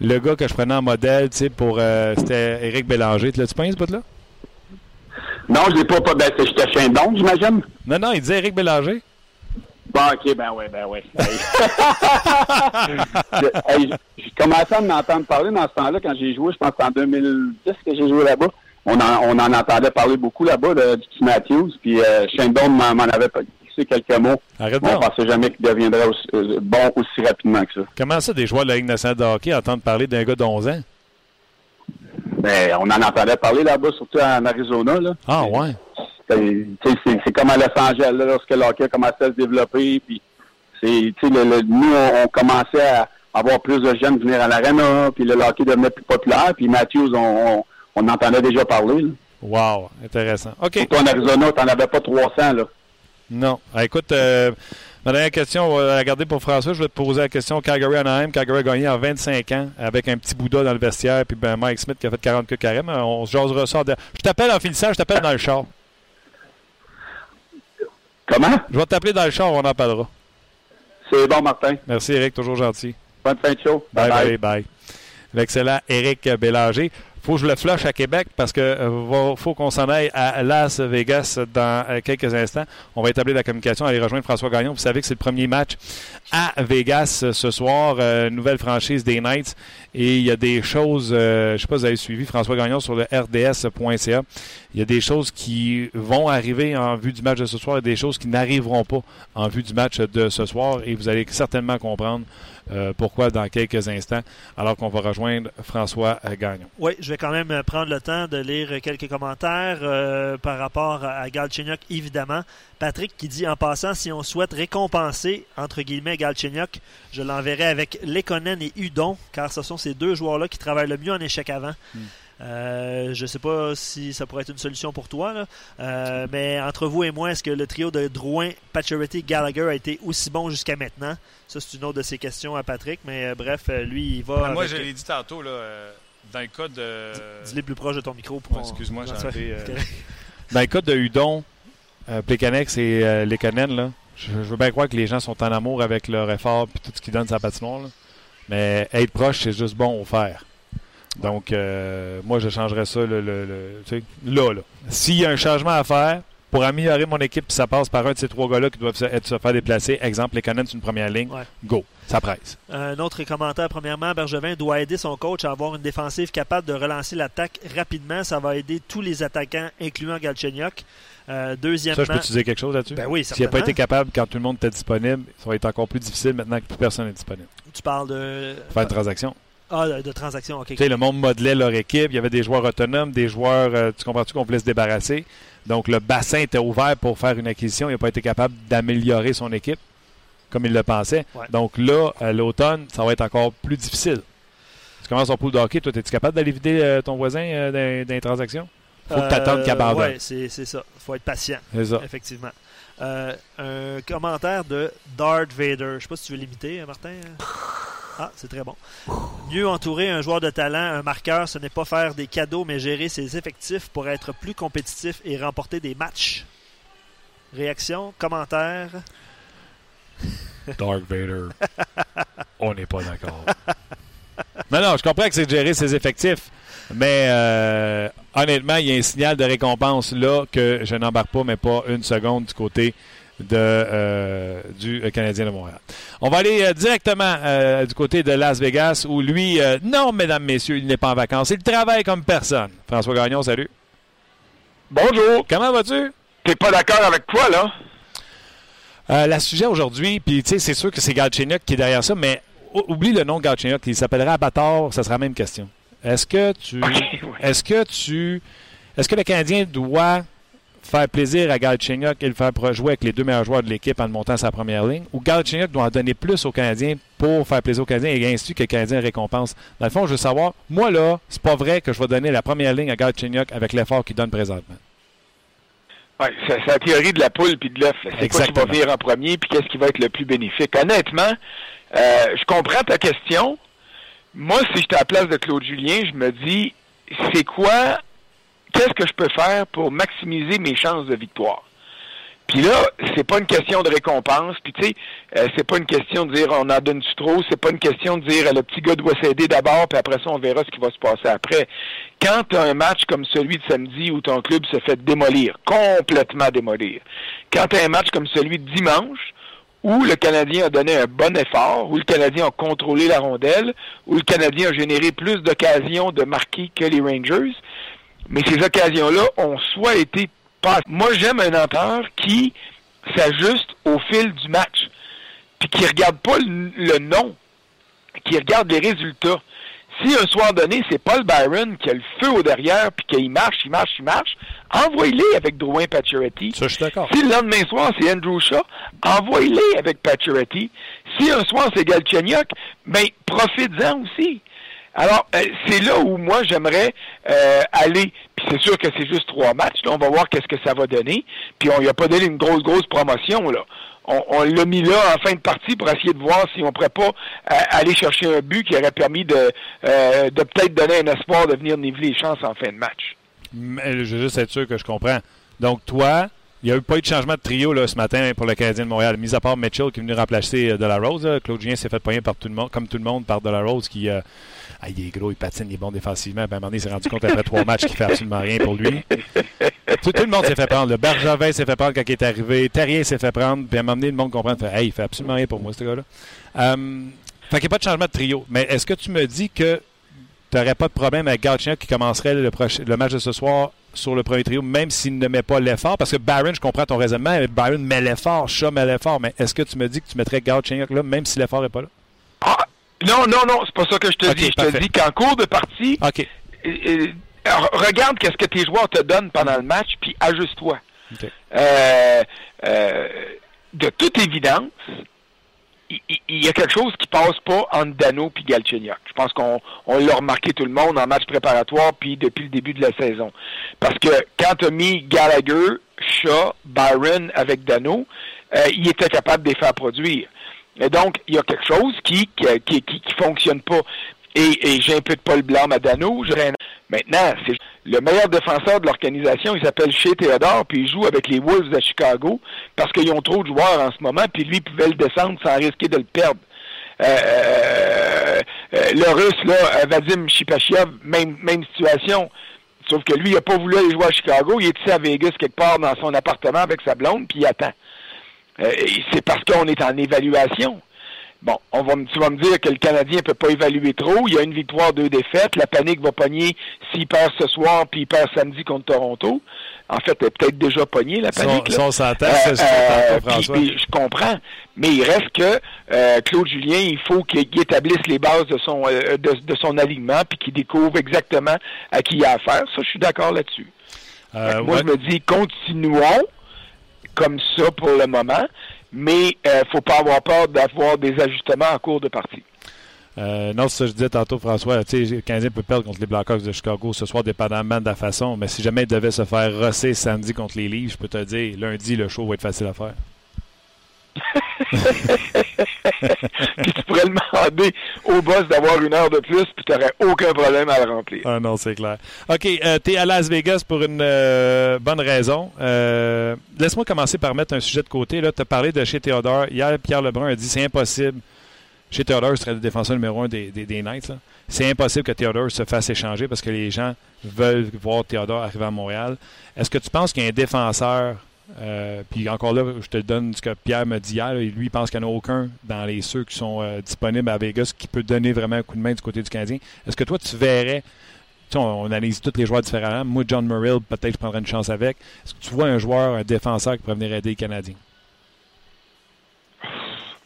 le gars que je prenais en modèle, tu sais, pour. C'était Éric Bélanger. Tu l'as-tu pas, ce bout-là? Non, je l'ai pas. pas ben, J'étais Chindon, j'imagine. Non, non, il disait Éric Bélanger. Bon, OK, ben oui, ben oui. j'ai commencé à m'entendre parler dans ce temps-là quand j'ai joué, je pense en 2010 que j'ai joué là-bas. On en, on en entendait parler beaucoup là-bas du petit Matthews, puis euh, Shane m'en avait dit quelques mots. Arrête on ne pensait jamais qu'il deviendrait euh, bon aussi rapidement que ça. Comment ça, des joueurs de la Ligue nationale de hockey entendent parler d'un gars d'11 ans? Ben, on en entendait parler là-bas, surtout en Arizona. Là. Ah, ouais. C'est comme à Los Angeles, lorsque le hockey a commencé à se développer. Puis c'est, nous, on, commençait à avoir plus de jeunes venir à l'arena, puis le hockey devenait plus populaire. Puis Matthews, on, on, entendait déjà parler. Wow, intéressant. OK. Toi, en Arizona, tu n'en avais pas 300, là. Non. Ah, écoute, euh, ma dernière question, on va la garder pour François. Je vais te poser la question. Calgary Anaheim. Calgary a gagné en 25 ans avec un petit Bouddha dans le vestiaire, puis ben, Mike Smith qui a fait 40 que carré. On se jasera ça. Je t'appelle en finissant, je t'appelle dans le char. Comment? Je vais t'appeler dans le char, on en parlera. C'est bon, Martin. Merci, Eric, toujours gentil. Bonne fin de show. Bye, bye, bye. L'excellent Eric Bélanger faut que je le flush à Québec parce que euh, faut qu'on s'en aille à Las Vegas dans euh, quelques instants. On va établir la communication, aller rejoindre François Gagnon. Vous savez que c'est le premier match à Vegas euh, ce soir, nouvelle franchise des Knights. Et il y a des choses, je ne sais pas si vous avez suivi François Gagnon sur le rds.ca. Il y a des choses qui vont arriver en vue du match de ce soir et des choses qui n'arriveront pas en vue du match de ce soir. Et vous allez certainement comprendre pourquoi dans quelques instants, alors qu'on va rejoindre François Gagnon. Oui, je vais quand même euh, prendre le temps de lire quelques commentaires euh, par rapport à, à Galchenyuk, évidemment. Patrick qui dit en passant, si on souhaite récompenser, entre guillemets, Galchenyuk, je l'enverrai avec Lekonen et Udon, car ce sont ces deux joueurs-là qui travaillent le mieux en échec avant. Hmm. Euh, je ne sais pas si ça pourrait être une solution pour toi, là. Euh, mais entre vous et moi, est-ce que le trio de Drouin, Pacioretty, Gallagher a été aussi bon jusqu'à maintenant? Ça, c'est une autre de ses questions à Patrick, mais euh, bref, lui, il va. Ben, moi, avec- je l'ai dit tantôt, là, euh, dans le cas de. Dis-le plus proche de ton micro. Pour Ouais, excuse-moi, j'ai euh, correct. Dans le cas de Udon, euh, Plekanex et euh, Lekonen, là, je, je veux bien croire que les gens sont en amour avec leur effort et tout ce qu'ils donnent sur la patinoire. là. Mais être proche, c'est juste bon au faire. Donc, euh, moi, je changerais ça le, là. là. S'il y a un changement à faire pour améliorer mon équipe, puis ça passe par un de ces trois gars-là qui doivent se, être, se faire déplacer, exemple, Lekonen, c'est une première ligne, Ouais. go, ça presse. Un autre commentaire, premièrement, Bergevin doit aider son coach à avoir une défensive capable de relancer l'attaque rapidement. Ça va aider tous les attaquants, incluant Galchenyuk. Euh, deuxièmement, Ça, je peux te dire quelque chose là-dessus? Ben oui, S'il n'a pas été capable quand tout le monde était disponible, ça va être encore plus difficile maintenant que plus personne n'est disponible. tu parles de, Faire une transaction. Ah, de, de transactions. ok. Tu sais, le monde modelait leur équipe. Il y avait des joueurs autonomes, des joueurs, euh, tu comprends-tu, qu'on voulait se débarrasser? Donc, le bassin était ouvert pour faire une acquisition. Il n'a pas été capable d'améliorer son équipe comme il le pensait. Ouais. Donc là, à l'automne, ça va être encore plus difficile. Tu commences ton pool de hockey. Toi, es-tu capable d'aller vider euh, ton voisin euh, dans, les transactions? faut que tu attendes qu'il abandonne. Oui, c'est ça. Il faut être patient, C'est ça. effectivement. Euh, un commentaire de Darth Vader. Je sais pas si tu veux l'imiter, hein, Martin. Ah, c'est très bon. Mieux entourer un joueur de talent, un marqueur, ce n'est pas faire des cadeaux, mais gérer ses effectifs pour être plus compétitif et remporter des matchs. Réaction, commentaire? Dark Vader. On n'est pas d'accord. non, non, je comprends que c'est de gérer ses effectifs. Mais euh, honnêtement, il y a un signal de récompense là que je n'embarque pas, mais pas une seconde du côté de, euh, du Canadien de Montréal. On va aller euh, directement euh, du côté de Las Vegas où lui, non, mesdames, messieurs, il n'est pas en vacances. Il travaille comme personne. François Gagnon, salut. Bonjour. Comment vas-tu? T'es pas d'accord avec quoi, là? La sujet aujourd'hui, puis tu sais, c'est sûr que c'est Galchenyuk qui est derrière ça, mais ou- oublie le nom de Galchenyuk, il s'appellerait Abator, ça sera la même question. Est-ce que tu, ouais. est-ce que tu, est-ce que le Canadien doit faire plaisir à Galchenyuk et le faire jouer avec les deux meilleurs joueurs de l'équipe en montant sa première ligne, ou Galchenyuk doit en donner plus aux Canadiens pour faire plaisir aux Canadiens et ainsi que le Canadien récompense? Dans le fond, je veux savoir, moi là, c'est pas vrai que je vais donner la première ligne à Galchenyuk avec l'effort qu'il donne présentement. Ouais, c'est la théorie de la poule puis de l'œuf. C'est quoi qui va venir en premier puis qu'est-ce qui va être le plus bénéfique? Honnêtement, euh, je comprends ta question. Moi, si j'étais à la place de Claude Julien, je me dis, c'est quoi, qu'est-ce que je peux faire pour maximiser mes chances de victoire? Puis là, c'est pas une question de récompense. Puis tu sais, euh, c'est pas une question de dire on en donne-tu trop. C'est pas une question de dire le petit gars doit s'aider d'abord, puis après ça on verra ce qui va se passer après. Quand tu as un match comme celui de samedi où ton club se fait démolir, complètement démolir. Quand tu as un match comme celui de dimanche où le Canadien a donné un bon effort, où le Canadien a contrôlé la rondelle, où le Canadien a généré plus d'occasions de marquer que les Rangers, mais ces occasions-là ont soit été pas. Moi, j'aime un entraîneur qui s'ajuste au fil du match, puis qui regarde pas le, le nom, qui regarde les résultats. Si un soir donné, c'est Paul Byron qui a le feu au derrière, puis qu'il marche, il marche, il marche, envoyez-les avec Drouin Pacioretty. Ça, je suis d'accord. Si le lendemain soir, c'est Andrew Shaw, envoyez-les avec Pacioretty. Si un soir, c'est Galchenyuk, ben, profites-en aussi. Alors, euh, c'est là où moi, j'aimerais euh, aller. Puis c'est sûr que c'est juste trois matchs. On va voir qu'est-ce que ça va donner. Puis on lui a pas donné une grosse, grosse promotion, là. On, on l'a mis là en fin de partie pour essayer de voir si on pourrait pas euh, aller chercher un but qui aurait permis de, de peut-être donner un espoir de venir niveler les chances en fin de match. Je veux juste être sûr que je comprends. Donc, toi, il n'y a eu pas eu de changement de trio là, ce matin pour le Canadien de Montréal. Mis à part Mitchell qui est venu remplacer euh, De La Rose. Claude s'est fait poigner par tout le monde, comme tout le monde par De La Rose qui. ah, il est gros, il patine, il est bon défensivement. Ben, à un moment donné, il s'est rendu compte après trois matchs qu'il fait absolument rien pour lui. Tout, le monde s'est fait prendre. Le Bergevin s'est fait prendre quand il est arrivé. Terrier s'est fait prendre. Puis à un moment donné, le monde comprend. Fait, hey, il fait absolument rien pour moi, ce gars-là. Euh, fait qu'il n'y a pas de changement de trio. Mais est-ce que tu me dis que tu n'aurais pas de problème avec Galchenyuk qui commencerait le, le match de ce soir sur le premier trio, même s'il ne met pas l'effort? Parce que Byron, je comprends ton raisonnement. Byron met l'effort, Shaw met l'effort. Mais est-ce que tu me dis que tu mettrais Galchenyuk là, même si l'effort n'est pas là? Ah, non, non, non, c'est pas ça que je te dis. Je parfait. te dis qu'en cours de partie, euh, regarde qu'est-ce que tes joueurs te donnent pendant le match, puis ajuste-toi. Euh, euh, de toute évidence, il y a quelque chose qui passe pas entre Dano puis Galchenyuk. Je pense qu'on on l'a remarqué tout le monde en match préparatoire puis depuis le début de la saison. Parce que quand tu as mis Gallagher, Shaw, Byron avec Dano, euh, il était capable de les faire produire. Et donc, il y a quelque chose qui qui, qui, qui, fonctionne pas. Et, et j'impute pas le blâme à Dano. Je... Maintenant, c'est le meilleur défenseur de l'organisation, il s'appelle Shea Theodore, puis il joue avec les Wolves de Chicago parce qu'ils ont trop de joueurs en ce moment, puis lui il pouvait le descendre sans risquer de le perdre. Euh, euh, le russe, là, euh, Vadim Shipachiev, même, même situation. Sauf que lui, il n'a pas voulu aller jouer à Chicago. Il est ici à Vegas quelque part dans son appartement avec sa blonde, puis il attend. Euh, c'est parce qu'on est en évaluation. Bon, on va, tu vas me dire que le Canadien ne peut pas évaluer trop. Il y a une victoire, deux défaites. La panique va pogner s'il perd ce soir, puis il perd samedi contre Toronto. En fait, elle est peut-être déjà pogné, la panique. là. si on s'entend, Euh, euh, puis- puis je comprends, mais il reste que euh, Claude Julien, il faut qu'il établisse les bases de son euh, de, de son alignement, puis qu'il découvre exactement à qui il a affaire. Ça, je suis d'accord là-dessus. Euh, Moi, ouais. je me dis, continuons comme ça pour le moment, mais euh, faut pas avoir peur d'avoir des ajustements en cours de partie. Euh, non, ça je disais tantôt, François. Le Canadien peut perdre contre les Blackhawks de Chicago ce soir, dépendamment de la façon. Mais si jamais il devait se faire rosser samedi contre les Leafs, je peux te dire, lundi, le show va être facile à faire. Puis tu pourrais demander au boss d'avoir une heure de plus, puis tu n'aurais aucun problème à le remplir. Ah non, c'est clair. OK, euh, tu es à Las Vegas pour une euh, bonne raison. Euh, Laisse-moi commencer par mettre un sujet de côté. Tu as parlé de chez Théodore. Hier, Pierre Lebrun a dit c'est impossible. Chez Théodore, serait le défenseur numéro un des, des, des Knights. C'est impossible que Théodore se fasse échanger parce que les gens veulent voir Théodore arriver à Montréal. Est-ce que tu penses qu'il y a un défenseur, euh, puis encore là, je te donne ce que Pierre me dit hier, lui, il pense qu'il n'y en a aucun dans les ceux qui sont euh, disponibles à Vegas qui peut donner vraiment un coup de main du côté du Canadien. Est-ce que toi, tu verrais on, analyse tous les joueurs différemment. Moi, John Murray, peut-être je prendrais une chance avec. Est-ce que tu vois un joueur, un défenseur qui pourrait venir aider les Canadiens?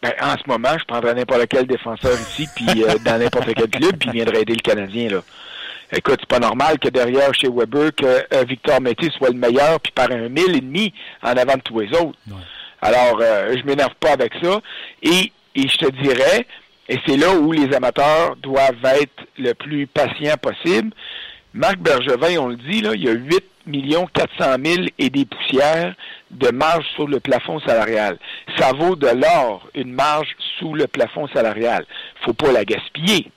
Ben, en ce moment, je prendrais n'importe quel défenseur ici, puis euh, dans n'importe quel club, puis il viendrait aider le Canadien. Là. Écoute, c'est pas normal que derrière chez Weber, que euh, Victor Métis soit le meilleur, puis par un mille et demi en avant de tous les autres. Ouais. Alors, euh, je m'énerve pas avec ça. Et, et je te dirais, et c'est là où les amateurs doivent être le plus patients possible. Marc Bergevin, on le dit, là, il y a 8 millions 400 000 et des poussières de marge sur le plafond salarial. Ça vaut de l'or, une marge sous le plafond salarial. Faut pas la gaspiller.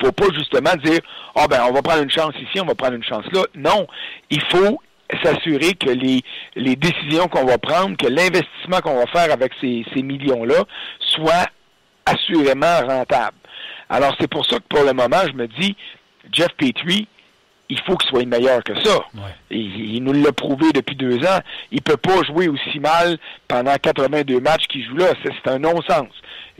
Faut pas justement dire, ah ben, on va prendre une chance ici, on va prendre une chance là. Non. Il faut s'assurer que les, les décisions qu'on va prendre, que l'investissement qu'on va faire avec ces, ces millions-là soit assurément rentable. Alors, c'est pour ça que pour le moment, je me dis, Jeff Petrie, il faut qu'il soit meilleur que ça. Il, il nous l'a prouvé depuis deux ans. Il peut pas jouer aussi mal pendant 82 matchs qu'il joue là. C'est c'est un non-sens.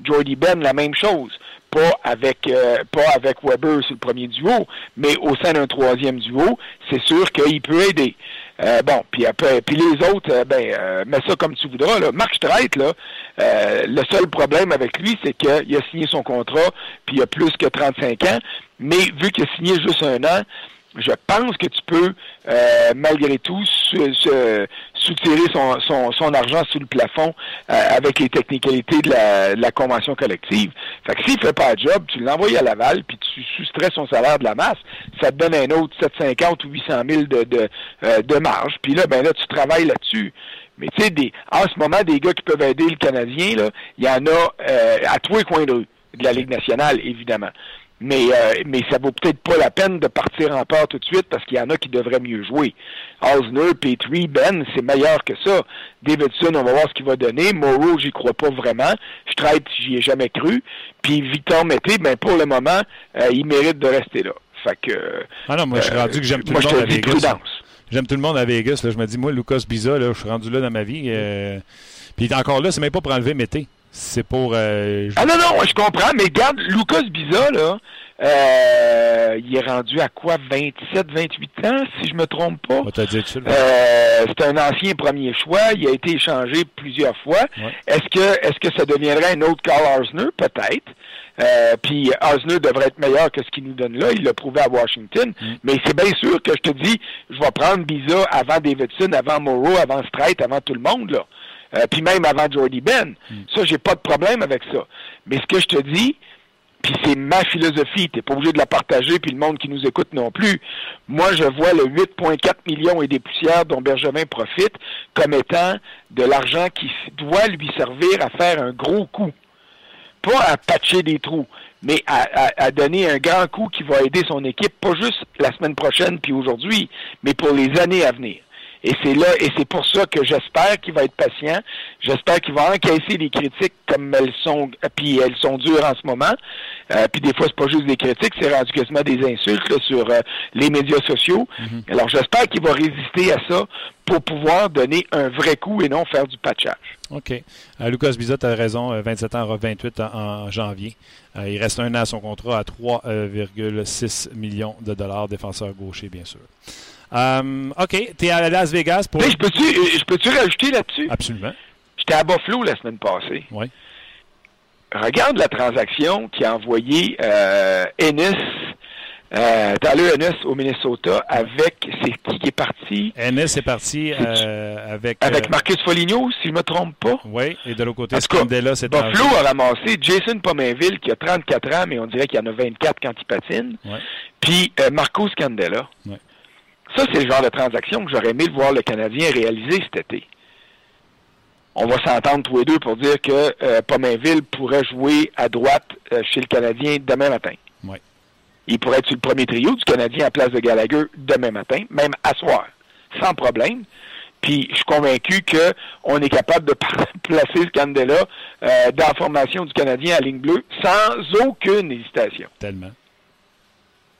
Jordy Ben, la même chose. Pas avec euh, pas avec Weber sur le premier duo, mais au sein d'un troisième duo, c'est sûr qu'il peut aider. Euh, bon, puis après, puis les autres, euh, ben, euh, mets ça comme tu voudras. Là. Marc Streit, là, euh, le seul problème avec lui, c'est qu'il a signé son contrat, puis il a plus que 35 ans, mais vu qu'il a signé juste un an, je pense que tu peux, euh, malgré tout, se- se- soutirer son, son, son argent sous le plafond euh, avec les technicalités de la, de la convention collective. Fait que s'il fait pas le job, tu l'envoies à Laval, puis tu soustrais son salaire de la masse, ça te donne un autre 750 ou 800 000 de, de, euh, de marge. Puis là, ben là, tu travailles là-dessus. Mais tu sais, des, en ce moment, des gars qui peuvent aider le Canadien, là, il y en a euh, à tous les coins de rue de la Ligue nationale, évidemment. Mais, euh, mais ça vaut peut-être pas la peine de partir en peur tout de suite parce qu'il y en a qui devraient mieux jouer. Osner, Petrie, Ben, c'est meilleur que ça. Davidson, on va voir ce qu'il va donner. Moreau, j'y crois pas vraiment. Streit, j'y ai jamais cru. Puis Victor Mété, ben pour le moment, euh, il mérite de rester là. Fait que. Ah non, moi, je suis euh, rendu que j'aime tout moi, le je monde te à dis Vegas. prudence. J'aime tout le monde à Vegas. Là. Je me dis, moi, Lucas Biza, là, je suis rendu là dans ma vie. euh, Puis encore là, c'est même pas pour enlever Mété. C'est pour. euh, Ah non, non, je comprends, mais regarde, Lucas Biza, là, euh, il est rendu à quoi, 27, 28 ans, si je me trompe pas? Euh, c'est un ancien premier choix. Il a été échangé plusieurs fois. Ouais. Est-ce que est-ce que ça deviendrait un autre Carl Arsner? Peut-être. Euh, puis Arsner devrait être meilleur que ce qu'il nous donne là. Il l'a prouvé à Washington. Mais c'est bien sûr que je te dis, je vais prendre Biza avant Davidson, avant Moreau, avant Strait, avant tout le monde. là. Euh, puis même avant Jordy Ben. Ça, j'ai pas de problème avec ça. Mais ce que je te dis, puis c'est ma philosophie, t'es pas obligé de la partager, puis le monde qui nous écoute non plus. Moi, je vois le 8,4 millions et des poussières dont Benjamin profite comme étant de l'argent qui doit lui servir à faire un gros coup. Pas à patcher des trous, mais à, à- à donner un grand coup qui va aider son équipe, pas juste la semaine prochaine puis aujourd'hui, mais pour les années à venir. Et c'est là, et c'est pour ça que j'espère qu'il va être patient. J'espère qu'il va encaisser les critiques comme elles sont, puis elles sont dures en ce moment. Euh, puis des fois, c'est pas juste des critiques, c'est rendu quasiment des insultes là, sur euh, les médias sociaux. Alors j'espère qu'il va résister à ça pour pouvoir donner un vrai coup et non faire du patchage. OK. Euh, Lucas Bizot a raison. euh, 27 ans, aura 28 en, en janvier. Euh, il reste un an à son contrat à 3,6 millions de dollars, défenseur gaucher, bien sûr. Euh, OK. Tu es à Las Vegas pour. Mais je peux-tu euh, je peux-tu rajouter là-dessus? Absolument. J'étais à Buffalo la semaine passée. Oui. Regarde la transaction qui a envoyé euh, Ennis, euh, Ennis au Minnesota avec, c'est qui qui est parti? Ennis est parti euh, avec. Avec Marcus Foligno, si je me trompe pas. Oui, et de l'autre côté, Scandella, c'est Buffalo a ramassé Jason Pomainville qui a 34 ans, mais on dirait qu'il y en a 24 quand il patine. Ouais. Puis Marco Scandella. Ouais. Ça, c'est le genre de transaction que j'aurais aimé voir le Canadien réaliser cet été. On va s'entendre tous les deux pour dire que euh, Pomainville pourrait jouer à droite euh, chez le Canadien demain matin. Ouais. Il pourrait être sur le premier trio du Canadien à place de Gallagher demain matin, même à soir, sans problème. Puis je suis convaincu qu'on est capable de placer Scandella euh, dans la formation du Canadien à ligne bleue sans aucune hésitation. Tellement.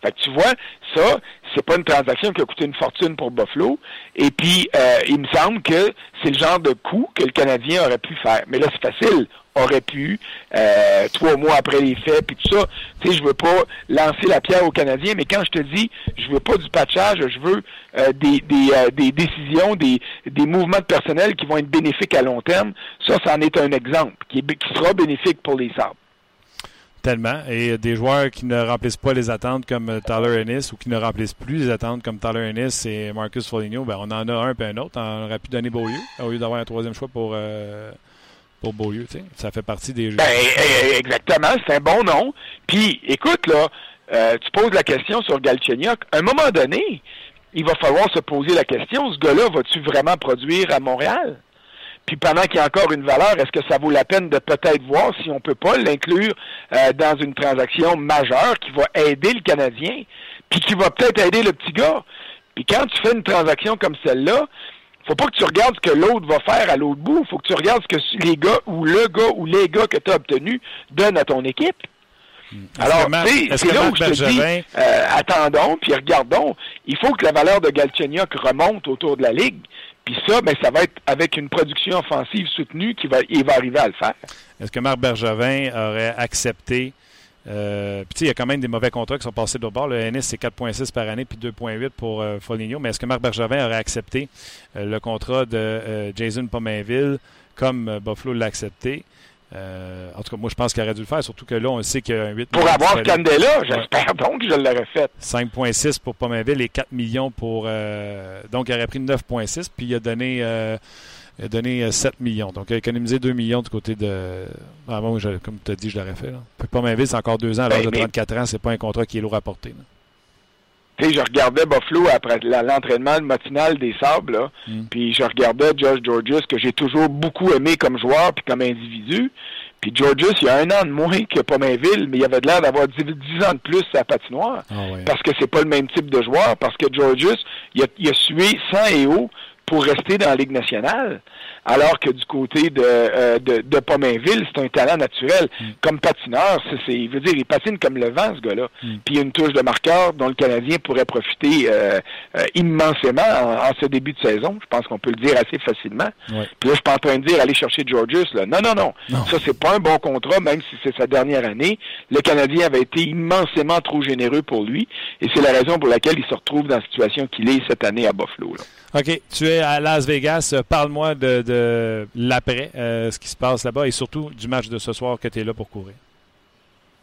Fait que tu vois, ça, c'est pas une transaction qui a coûté une fortune pour Buffalo. Et puis, euh, il me semble que c'est le genre de coup que le Canadien aurait pu faire. Mais là, c'est facile. Aurait pu, euh, trois mois après les faits, puis tout ça. Tu sais, je veux pas lancer la pierre aux Canadiens, mais quand je te dis, je veux pas du patchage, je veux euh, des, des, euh, des décisions, des, des mouvements de personnel qui vont être bénéfiques à long terme. Ça, c'en est un exemple qui, est, qui sera bénéfique pour les Sabres. Tellement. Et des joueurs qui ne remplissent pas les attentes comme Tyler Ennis ou qui ne remplissent plus les attentes comme Tyler Ennis et Marcus Foligno, ben on en a un puis un autre. On aurait pu donner Beaulieu au lieu d'avoir un troisième choix pour, euh, pour Beaulieu. Ça fait partie des jeux. Ben, eh, exactement, c'est un bon nom. Puis, écoute, là, euh, tu poses la question sur Galchenyuk. À un moment donné, il va falloir se poser la question, ce gars-là, va-tu vraiment produire à Montréal? Puis pendant qu'il y a encore une valeur, est-ce que ça vaut la peine de peut-être voir si on peut pas l'inclure euh, dans une transaction majeure qui va aider le Canadien, puis qui va peut-être aider le petit gars? Puis quand tu fais une transaction comme celle-là, faut pas que tu regardes ce que l'autre va faire à l'autre bout. faut que tu regardes ce que les gars ou le gars ou les gars que tu as obtenus donnent à ton équipe. Alors, c'est là où je te dis, euh, attendons, puis regardons. Il faut que la valeur de Galchenyuk remonte autour de la Ligue. Puis ça, ben, ça va être avec une production offensive soutenue qu'il va, il va arriver à le faire. Est-ce que Marc Bergevin aurait accepté. Euh, puis, il y a quand même des mauvais contrats qui sont passés de bord. Le NS, c'est 4,6 par année, puis 2,8 pour euh, Foligno. Mais est-ce que Marc Bergevin aurait accepté euh, le contrat de euh, Jason Pomainville comme Buffalo l'a accepté? Euh, en tout cas, moi, je pense qu'il aurait dû le faire, surtout que là, on sait qu'il y a un 8 Pour avoir. Candela, j'espère donc que je l'aurais fait. 5,6 pour Pomainville et 4 millions pour. euh, donc, il aurait pris 9,6 puis il a donné, euh, il a donné euh, 7 millions. Donc, il a économisé 2 millions du côté de. Ah, moi, je- comme tu as dit, je l'aurais fait. Là. Puis Pomainville, c'est encore 2 ans, à l'âge Ben, de mais- 34 ans, c'est pas un contrat qui est lourd à porter. là. Tu sais, je regardais Buffalo après l'entraînement matinal des Sables, Mm. puis je regardais Josh Georges, que j'ai toujours beaucoup aimé comme joueur puis comme individu. Puis Georges, il y a un an de moins que Pomainville, mais il avait l'air d'avoir 10, 10 ans de plus à patinoire. Ah ouais. Parce que c'est pas le même type de joueur, parce que Georges, il a, il a sué sang et eau pour rester dans la Ligue nationale, alors que du côté de, euh, de, de Pomainville, c'est un talent naturel. Mm. Comme patineur, c'est, c'est, il veut dire, il patine comme le vent, ce gars-là. Mm. Puis il y a une touche de marqueur dont le Canadien pourrait profiter euh, euh, immensément en, en ce début de saison. Je pense qu'on peut le dire assez facilement. Ouais. Puis là, je suis pas en train de dire aller chercher Georgius. Là. Non, non, non, Non. Ça, c'est pas un bon contrat, même si c'est sa dernière année. Le Canadien avait été immensément trop généreux pour lui. Et c'est la raison pour laquelle il se retrouve dans la situation qu'il est cette année à Buffalo. Là. OK. Tu es à Las Vegas. Parle-moi de, de l'après, euh, ce qui se passe là-bas et surtout du match de ce soir que tu es là pour courir.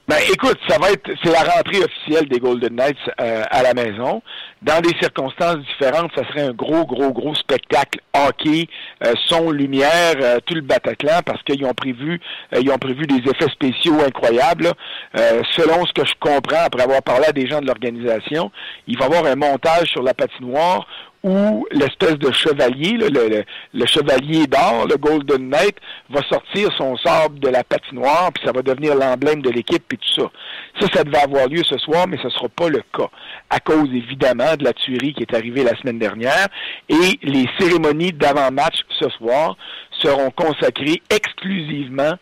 Ben, écoute, ça va être, c'est la rentrée officielle des Golden Knights euh, à la maison. Dans des circonstances différentes, ça serait un gros, gros, gros spectacle hockey, euh, son, lumière, euh, tout le Bataclan, parce qu'ils ont prévu, euh, ils ont prévu des effets spéciaux incroyables. Euh, selon ce que je comprends, après avoir parlé à des gens de l'organisation, il va y avoir un montage sur la patinoire où l'espèce de chevalier, le, le- le chevalier d'or, le Golden Knight, va sortir son sable de la patinoire, puis ça va devenir l'emblème de l'équipe, puis tout ça. Ça, ça devait avoir lieu ce soir, mais ce ne sera pas le cas, à cause évidemment de la tuerie qui est arrivée la semaine dernière. Et les cérémonies d'avant-match ce soir seront consacrées exclusivement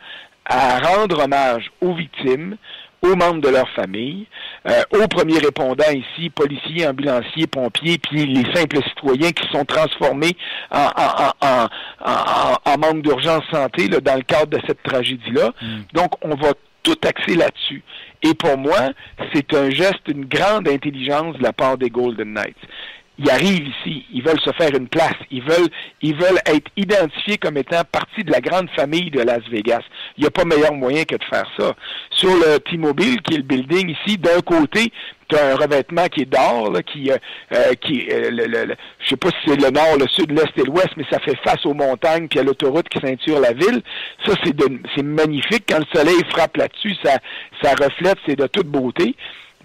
à rendre hommage aux victimes, aux membres de leur famille, euh, aux premiers répondants ici, policiers, ambulanciers, pompiers, puis les simples citoyens qui se sont transformés en, en, en, en, en- en membres d'urgence santé là, dans le cadre de cette tragédie-là. Donc, on va tout axer là-dessus. Et pour moi, c'est un geste, une grande intelligence de la part des Golden Knights. Ils arrivent ici, ils veulent se faire une place, ils veulent, ils veulent être identifiés comme étant partie de la grande famille de Las Vegas. Il n'y a pas meilleur moyen que de faire ça. Sur le T-Mobile, qui est le building ici, d'un côté, tu as un revêtement qui est d'or, qui, euh, euh, qui euh, le, le- le- je sais pas si c'est le nord, le sud, l'est et l'ouest, mais ça fait face aux montagnes puis à l'autoroute qui ceinture la ville. Ça, c'est magnifique. Quand le soleil frappe là-dessus, ça, ça reflète, c'est de toute beauté.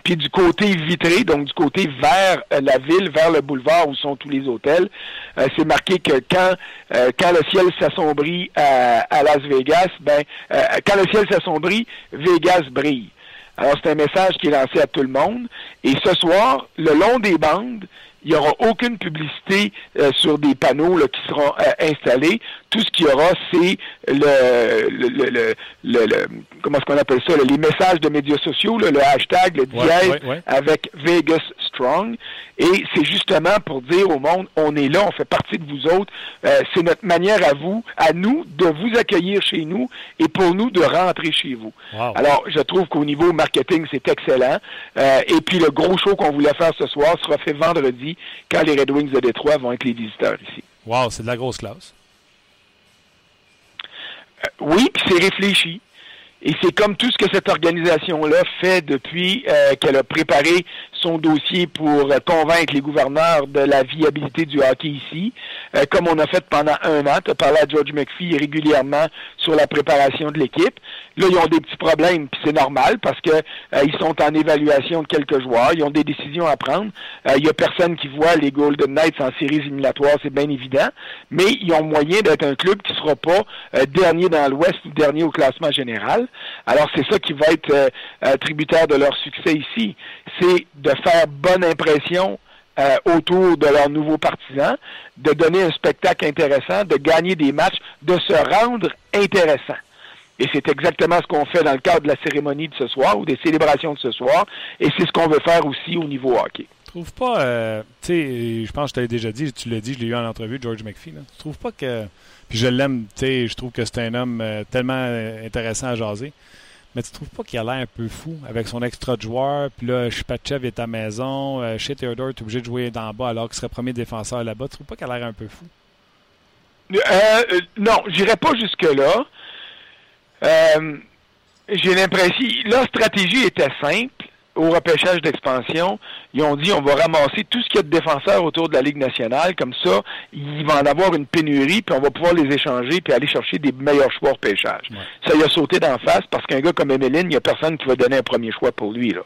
Puis du côté vitré, donc du côté vers euh, la ville, vers le boulevard où sont tous les hôtels, euh, c'est marqué que quand euh, quand le ciel s'assombrit à, à Las Vegas, ben euh, quand le ciel s'assombrit, Vegas brille. Alors c'est un message qui est lancé à tout le monde. Et ce soir, le long des bandes, il n'y aura aucune publicité euh, sur des panneaux là, qui seront euh, installés. Tout ce qu'il y aura, c'est le, le, le, le, comment est-ce qu'on appelle ça, là, les messages de médias sociaux, là, le hashtag, le dièse ouais, ouais. avec Vegas Strong. Et c'est justement pour dire au monde, on est là, on fait partie de vous autres. Euh, c'est notre manière à vous, à nous, de vous accueillir chez nous et pour nous de rentrer chez vous. Wow. Alors, je trouve qu'au niveau marketing, c'est excellent. Euh, et puis, le gros show qu'on voulait faire ce soir sera fait vendredi quand les Red Wings de Détroit vont être les visiteurs ici. Wow, c'est de la grosse classe. Euh, oui, puis c'est réfléchi. Et c'est comme tout ce que cette organisation-là fait depuis euh, qu'elle a préparé son dossier pour euh, convaincre les gouverneurs de la viabilité du hockey ici, euh, comme on a fait pendant un an. Tu as parlé à George McPhee régulièrement sur la préparation de l'équipe. Là, ils ont des petits problèmes, puis c'est normal parce que euh, ils sont en évaluation de quelques joueurs, ils ont des décisions à prendre. Euh, Il y a personne qui voit les Golden Knights en séries éliminatoires, c'est bien évident, mais ils ont moyen d'être un club qui sera pas euh, dernier dans l'Ouest ou dernier au classement général. Alors c'est ça qui va être euh, euh, tributaire de leur succès ici, c'est de faire bonne impression euh, autour de leurs nouveaux partisans, de donner un spectacle intéressant, de gagner des matchs, de se rendre intéressant. Et c'est exactement ce qu'on fait dans le cadre de la cérémonie de ce soir ou des célébrations de ce soir. Et c'est ce qu'on veut faire aussi au niveau hockey. Tu trouves pas, euh, tu sais, je pense que je t'avais déjà dit, tu l'as dit, je l'ai eu en entrevue, George McPhee. Là. Tu trouves pas que, puis je l'aime, tu sais, je trouve que c'est un homme euh, tellement intéressant à jaser. Mais tu trouves pas qu'il a l'air un peu fou avec son extra de joueur, puis là, Shpachev est à maison, euh, chez Theodore, tu es obligé de jouer d'en bas alors qu'il serait premier défenseur là-bas. Tu trouves pas qu'il a l'air un peu fou? Euh, euh, non, j'irai pas jusque-là. Euh, J'ai l'impression... La stratégie était simple. Au repêchage d'expansion, ils ont dit on va ramasser tout ce qu'il y a de défenseurs autour de la Ligue nationale. Comme ça, il va en avoir une pénurie, puis on va pouvoir les échanger, puis aller chercher des meilleurs choix au repêchage. Ça, il a sauté d'en face parce qu'un gars comme Emeline, il n'y a personne qui va donner un premier choix pour lui. Là.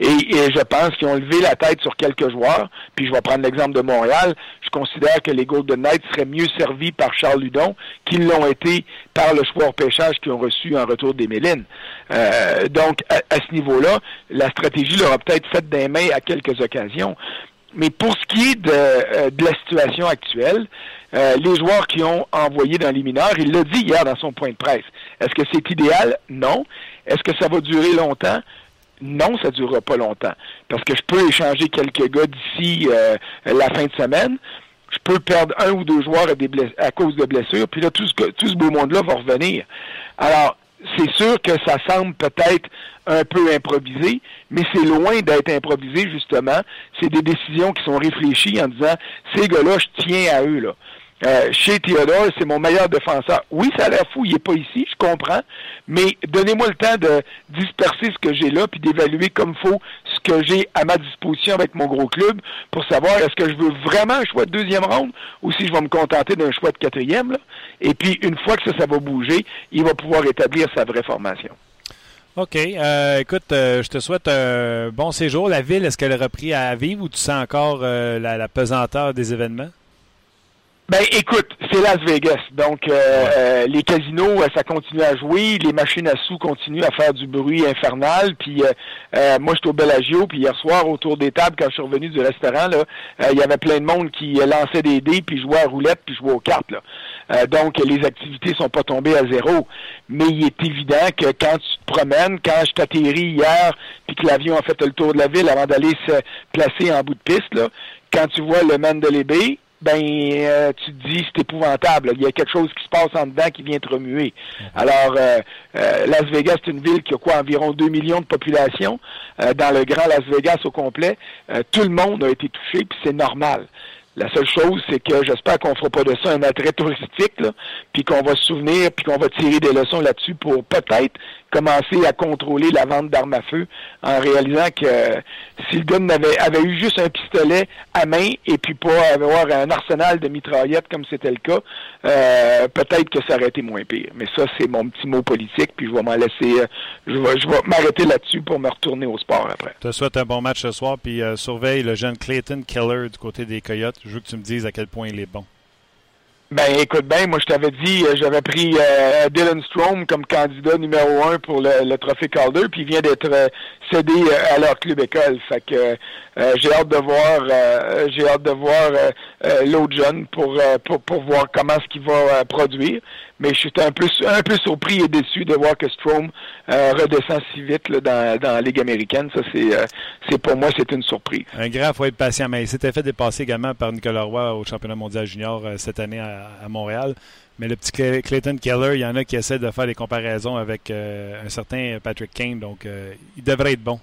Et, je pense qu'ils ont levé la tête sur quelques joueurs. Puis je vais prendre l'exemple de Montréal. Je considère que les Golden Knights seraient mieux servis par Charles Ludon qu'ils l'ont été par le choix au repêchage qu'ils ont reçu en retour d'Emeline. Euh, donc, à, ce niveau-là, la stratégie leur a peut-être fait des mains à quelques occasions. Mais pour ce qui est de, euh, la situation actuelle, euh, les joueurs qui ont envoyé dans les mineurs, il l'a dit hier dans son point de presse. Est-ce que c'est idéal? Non. Est-ce que ça va durer longtemps? Non, ça ne durera pas longtemps. Parce que je peux échanger quelques gars d'ici euh, la fin de semaine. Je peux perdre un ou deux joueurs à, cause de blessures. Puis là, tout ce, que- tout ce beau monde-là va revenir. Alors, c'est sûr que ça semble peut-être un peu improvisé, mais c'est loin d'être improvisé, justement. C'est des décisions qui sont réfléchies en disant, ces gars-là, je tiens à eux, là. Euh, chez Theodore, c'est mon meilleur défenseur. Oui, ça a l'air fou, il n'est pas ici, je comprends, mais donnez-moi le temps de disperser ce que j'ai là, puis d'évaluer comme faut ce que j'ai à ma disposition avec mon gros club pour savoir est-ce que je veux vraiment un choix de deuxième ronde ou si je vais me contenter d'un choix de quatrième. Et puis, une fois que ça, ça va bouger, il va pouvoir établir sa vraie formation. OK. Euh, écoute, euh, je te souhaite un bon séjour. La ville, est-ce qu'elle a repris à vivre ou tu sens encore la pesanteur des événements? Ben écoute, c'est Las Vegas, donc euh, euh, les casinos, euh, ça continue à jouer, les machines à sous continuent à faire du bruit infernal. Puis euh, euh, moi, j'étais au Bellagio, puis hier soir autour des tables, quand je suis revenu du restaurant, là, euh, il y avait plein de monde qui lançait des dés, puis jouait à roulette, puis jouait aux cartes. Là. Euh, donc les activités sont pas tombées à zéro, mais il est évident que quand tu te promènes, quand je t'atterris hier, puis que l'avion a fait le tour de la ville avant d'aller se placer en bout de piste, là, quand tu vois le Mandalay Bay, ben euh, tu te dis c'est épouvantable. Il y a quelque chose qui se passe en dedans qui vient te remuer. Alors euh, euh, Las Vegas, c'est une ville qui a quoi environ 2 millions de population. Euh, dans le grand Las Vegas au complet, euh, tout le monde a été touché, puis c'est normal. La seule chose, c'est que j'espère qu'on fera pas de ça un attrait touristique, puis qu'on va se souvenir, puis qu'on va tirer des leçons là-dessus pour peut-être commencer à contrôler la vente d'armes à feu en réalisant que euh, si le gars n'avait avait eu juste un pistolet à main et puis pas avoir un arsenal de mitraillettes comme c'était le cas, euh, peut-être que ça aurait été moins pire. Mais ça, c'est mon petit mot politique, puis je vais m'en laisser, euh, je vais, je vais m'arrêter là-dessus pour me retourner au sport après. Je te souhaite un bon match ce soir, puis euh, surveille le jeune Clayton Keller du côté des Coyotes. Je veux que tu me dises à quel point il est bon. Ben écoute bien, moi je t'avais dit, euh, j'avais pris euh, Dylan Strom comme candidat numéro un pour le, le trophée Calder, puis il vient d'être euh, cédé euh, à leur club école. Fait que euh, j'ai hâte de voir, j'ai hâte de voir l'autre jeune pour, pour pour voir comment ce qu'il va produire. Mais je suis un peu un peu surpris et déçu de voir que Strom redescend si vite là, dans, dans la Ligue américaine. Ça c'est c'est pour moi c'est une surprise. Un grand, faut être patient. Mais il s'était fait dépasser également par Nicolas Roy au championnat mondial junior cette année à, à Montréal. Mais le petit Clay- Clayton Keller, il y en a qui essaient de faire des comparaisons avec euh, un certain Patrick Kane. Donc, euh, il devrait être bon.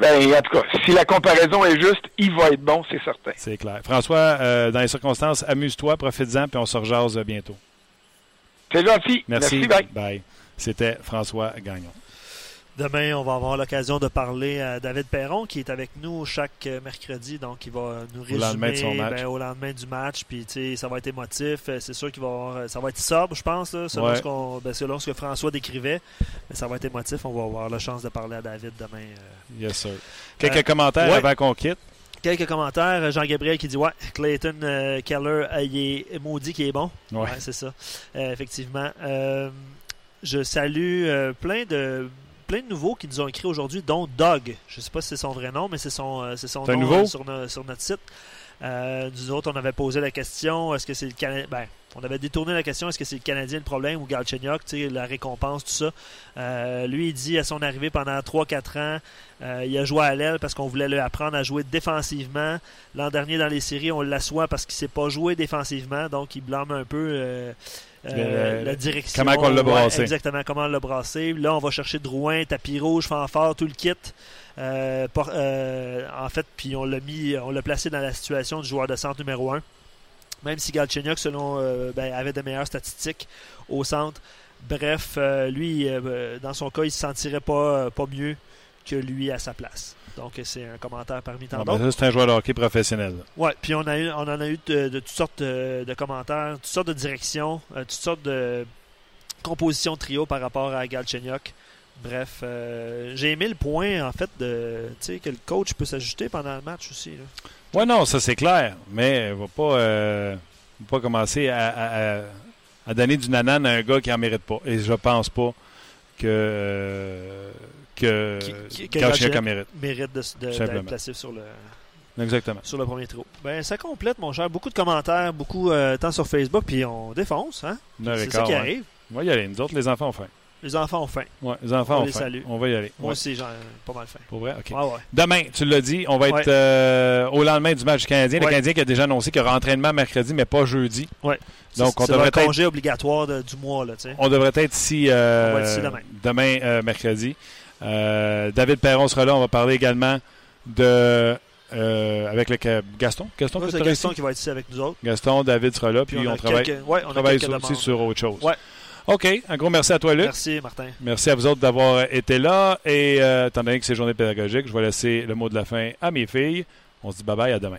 Ben en tout cas, si la comparaison est juste, il va être bon, c'est certain. C'est clair. François, euh, dans les circonstances, amuse-toi, profites-en, puis on se rejase bientôt. C'est gentil. Merci. Merci bye. Bye. C'était François Gagnon. Demain, on va avoir l'occasion de parler à David Perron, qui est avec nous chaque euh, mercredi. Donc, il va nous résumer lendemain de son match. ben, au lendemain du match. Puis, tu sais, ça va être émotif. Euh, C'est sûr qu'il va avoir, euh, ça va être sobre, je pense, là, selon, Ouais. ce qu'on- ben, selon ce que François décrivait. Mais ça va être émotif. On va avoir la chance de parler à David demain. Yes, sir. Quelques Euh, commentaires ouais. avant qu'on quitte. Quelques commentaires. Jean-Gabriel qui dit Ouais, Clayton euh, Keller, euh, il est maudit qui est bon. Ouais. c'est ça. Effectivement. Je salue plein de plein de nouveaux qui nous ont écrit aujourd'hui, dont Doug. Je ne sais pas si c'est son vrai nom, mais c'est son, euh, c'est son nom nouveau? euh, sur, no- sur notre site. Euh, nous autres, on avait posé la question est-ce que c'est le Canadien ben, On avait détourné la question est-ce que c'est le Canadien le problème ou Galchenyuk, la récompense, tout ça. Euh, lui, il dit à son arrivée pendant 3-4 ans, euh, il a joué à l'aile parce qu'on voulait lui apprendre à jouer défensivement. L'an dernier, dans les séries, on l'assoit parce qu'il ne sait pas jouer défensivement, donc il blâme un peu. Euh, la direction. comment qu'on l'a Ouais, brassé. exactement, comment on l'a brassé. Là, on va chercher Drouin, tapis rouge, fanfare, tout le kit. Euh, euh, en fait, puis on l'a mis, on l'a placé dans la situation du joueur de centre numéro 1. Même si Galchenyuk, selon, ben, avait de meilleures statistiques au centre. Bref, lui, dans son cas, il se sentirait pas, pas mieux que lui à sa place. Donc, c'est un commentaire parmi tant Ah, ben, d'autres. c'est un joueur de hockey professionnel. Ouais, puis on, a eu, on en a eu de, de toutes sortes de, de commentaires, toutes sortes de directions, euh, toutes sortes de compositions de trio par rapport à Galchenyuk. Bref, euh, j'ai aimé le point, en fait, de que le coach peut s'ajuster pendant le match aussi. Ouais, non, ça c'est clair. Mais il va pas, euh, va pas commencer à, à- à- à donner du nanan à un gars qui en mérite pas. Et je pense pas que euh, que en mérite. Mérite de- de- d'être placé sur le. Exactement. sur le premier trou. Ben, ça complète, mon cher. Beaucoup de commentaires, beaucoup euh, tant sur Facebook, puis on défonce, hein? C'est ça quart, qui ouais. arrive. On va y aller. Nous autres, les enfants ont faim. Les enfants ont faim. Ouais, les enfants On ont les faim. salue. On va y aller. Moi Ouais. aussi, j'ai pas mal faim. Pour vrai? OK. Ouais. Demain, tu l'as dit, on va être euh, au lendemain du match du Canadien. Le. Canadien qui a déjà annoncé qu'il y aura entraînement mercredi, mais pas jeudi. Ouais. Donc, C'est- on c'est devrait être congé obligatoire de- du mois, là, tu sais. On devrait être ici, euh, On va être ici demain. euh, mercredi. Euh, David Perron sera là. On va parler également de euh, avec le Gaston. Gaston, que c'est Gaston qui va être ici avec nous autres. Gaston, David sera là, puis, Puis on, travaille, quelques- ouais, on a travaille quelques sur- aussi sur autre chose. Ouais. OK. Un gros merci à toi, Luc. Merci, Martin. Merci à vous autres d'avoir été là. Et euh, étant donné que c'est journée pédagogique, je vais laisser le mot de la fin à mes filles. On se dit bye-bye, à demain.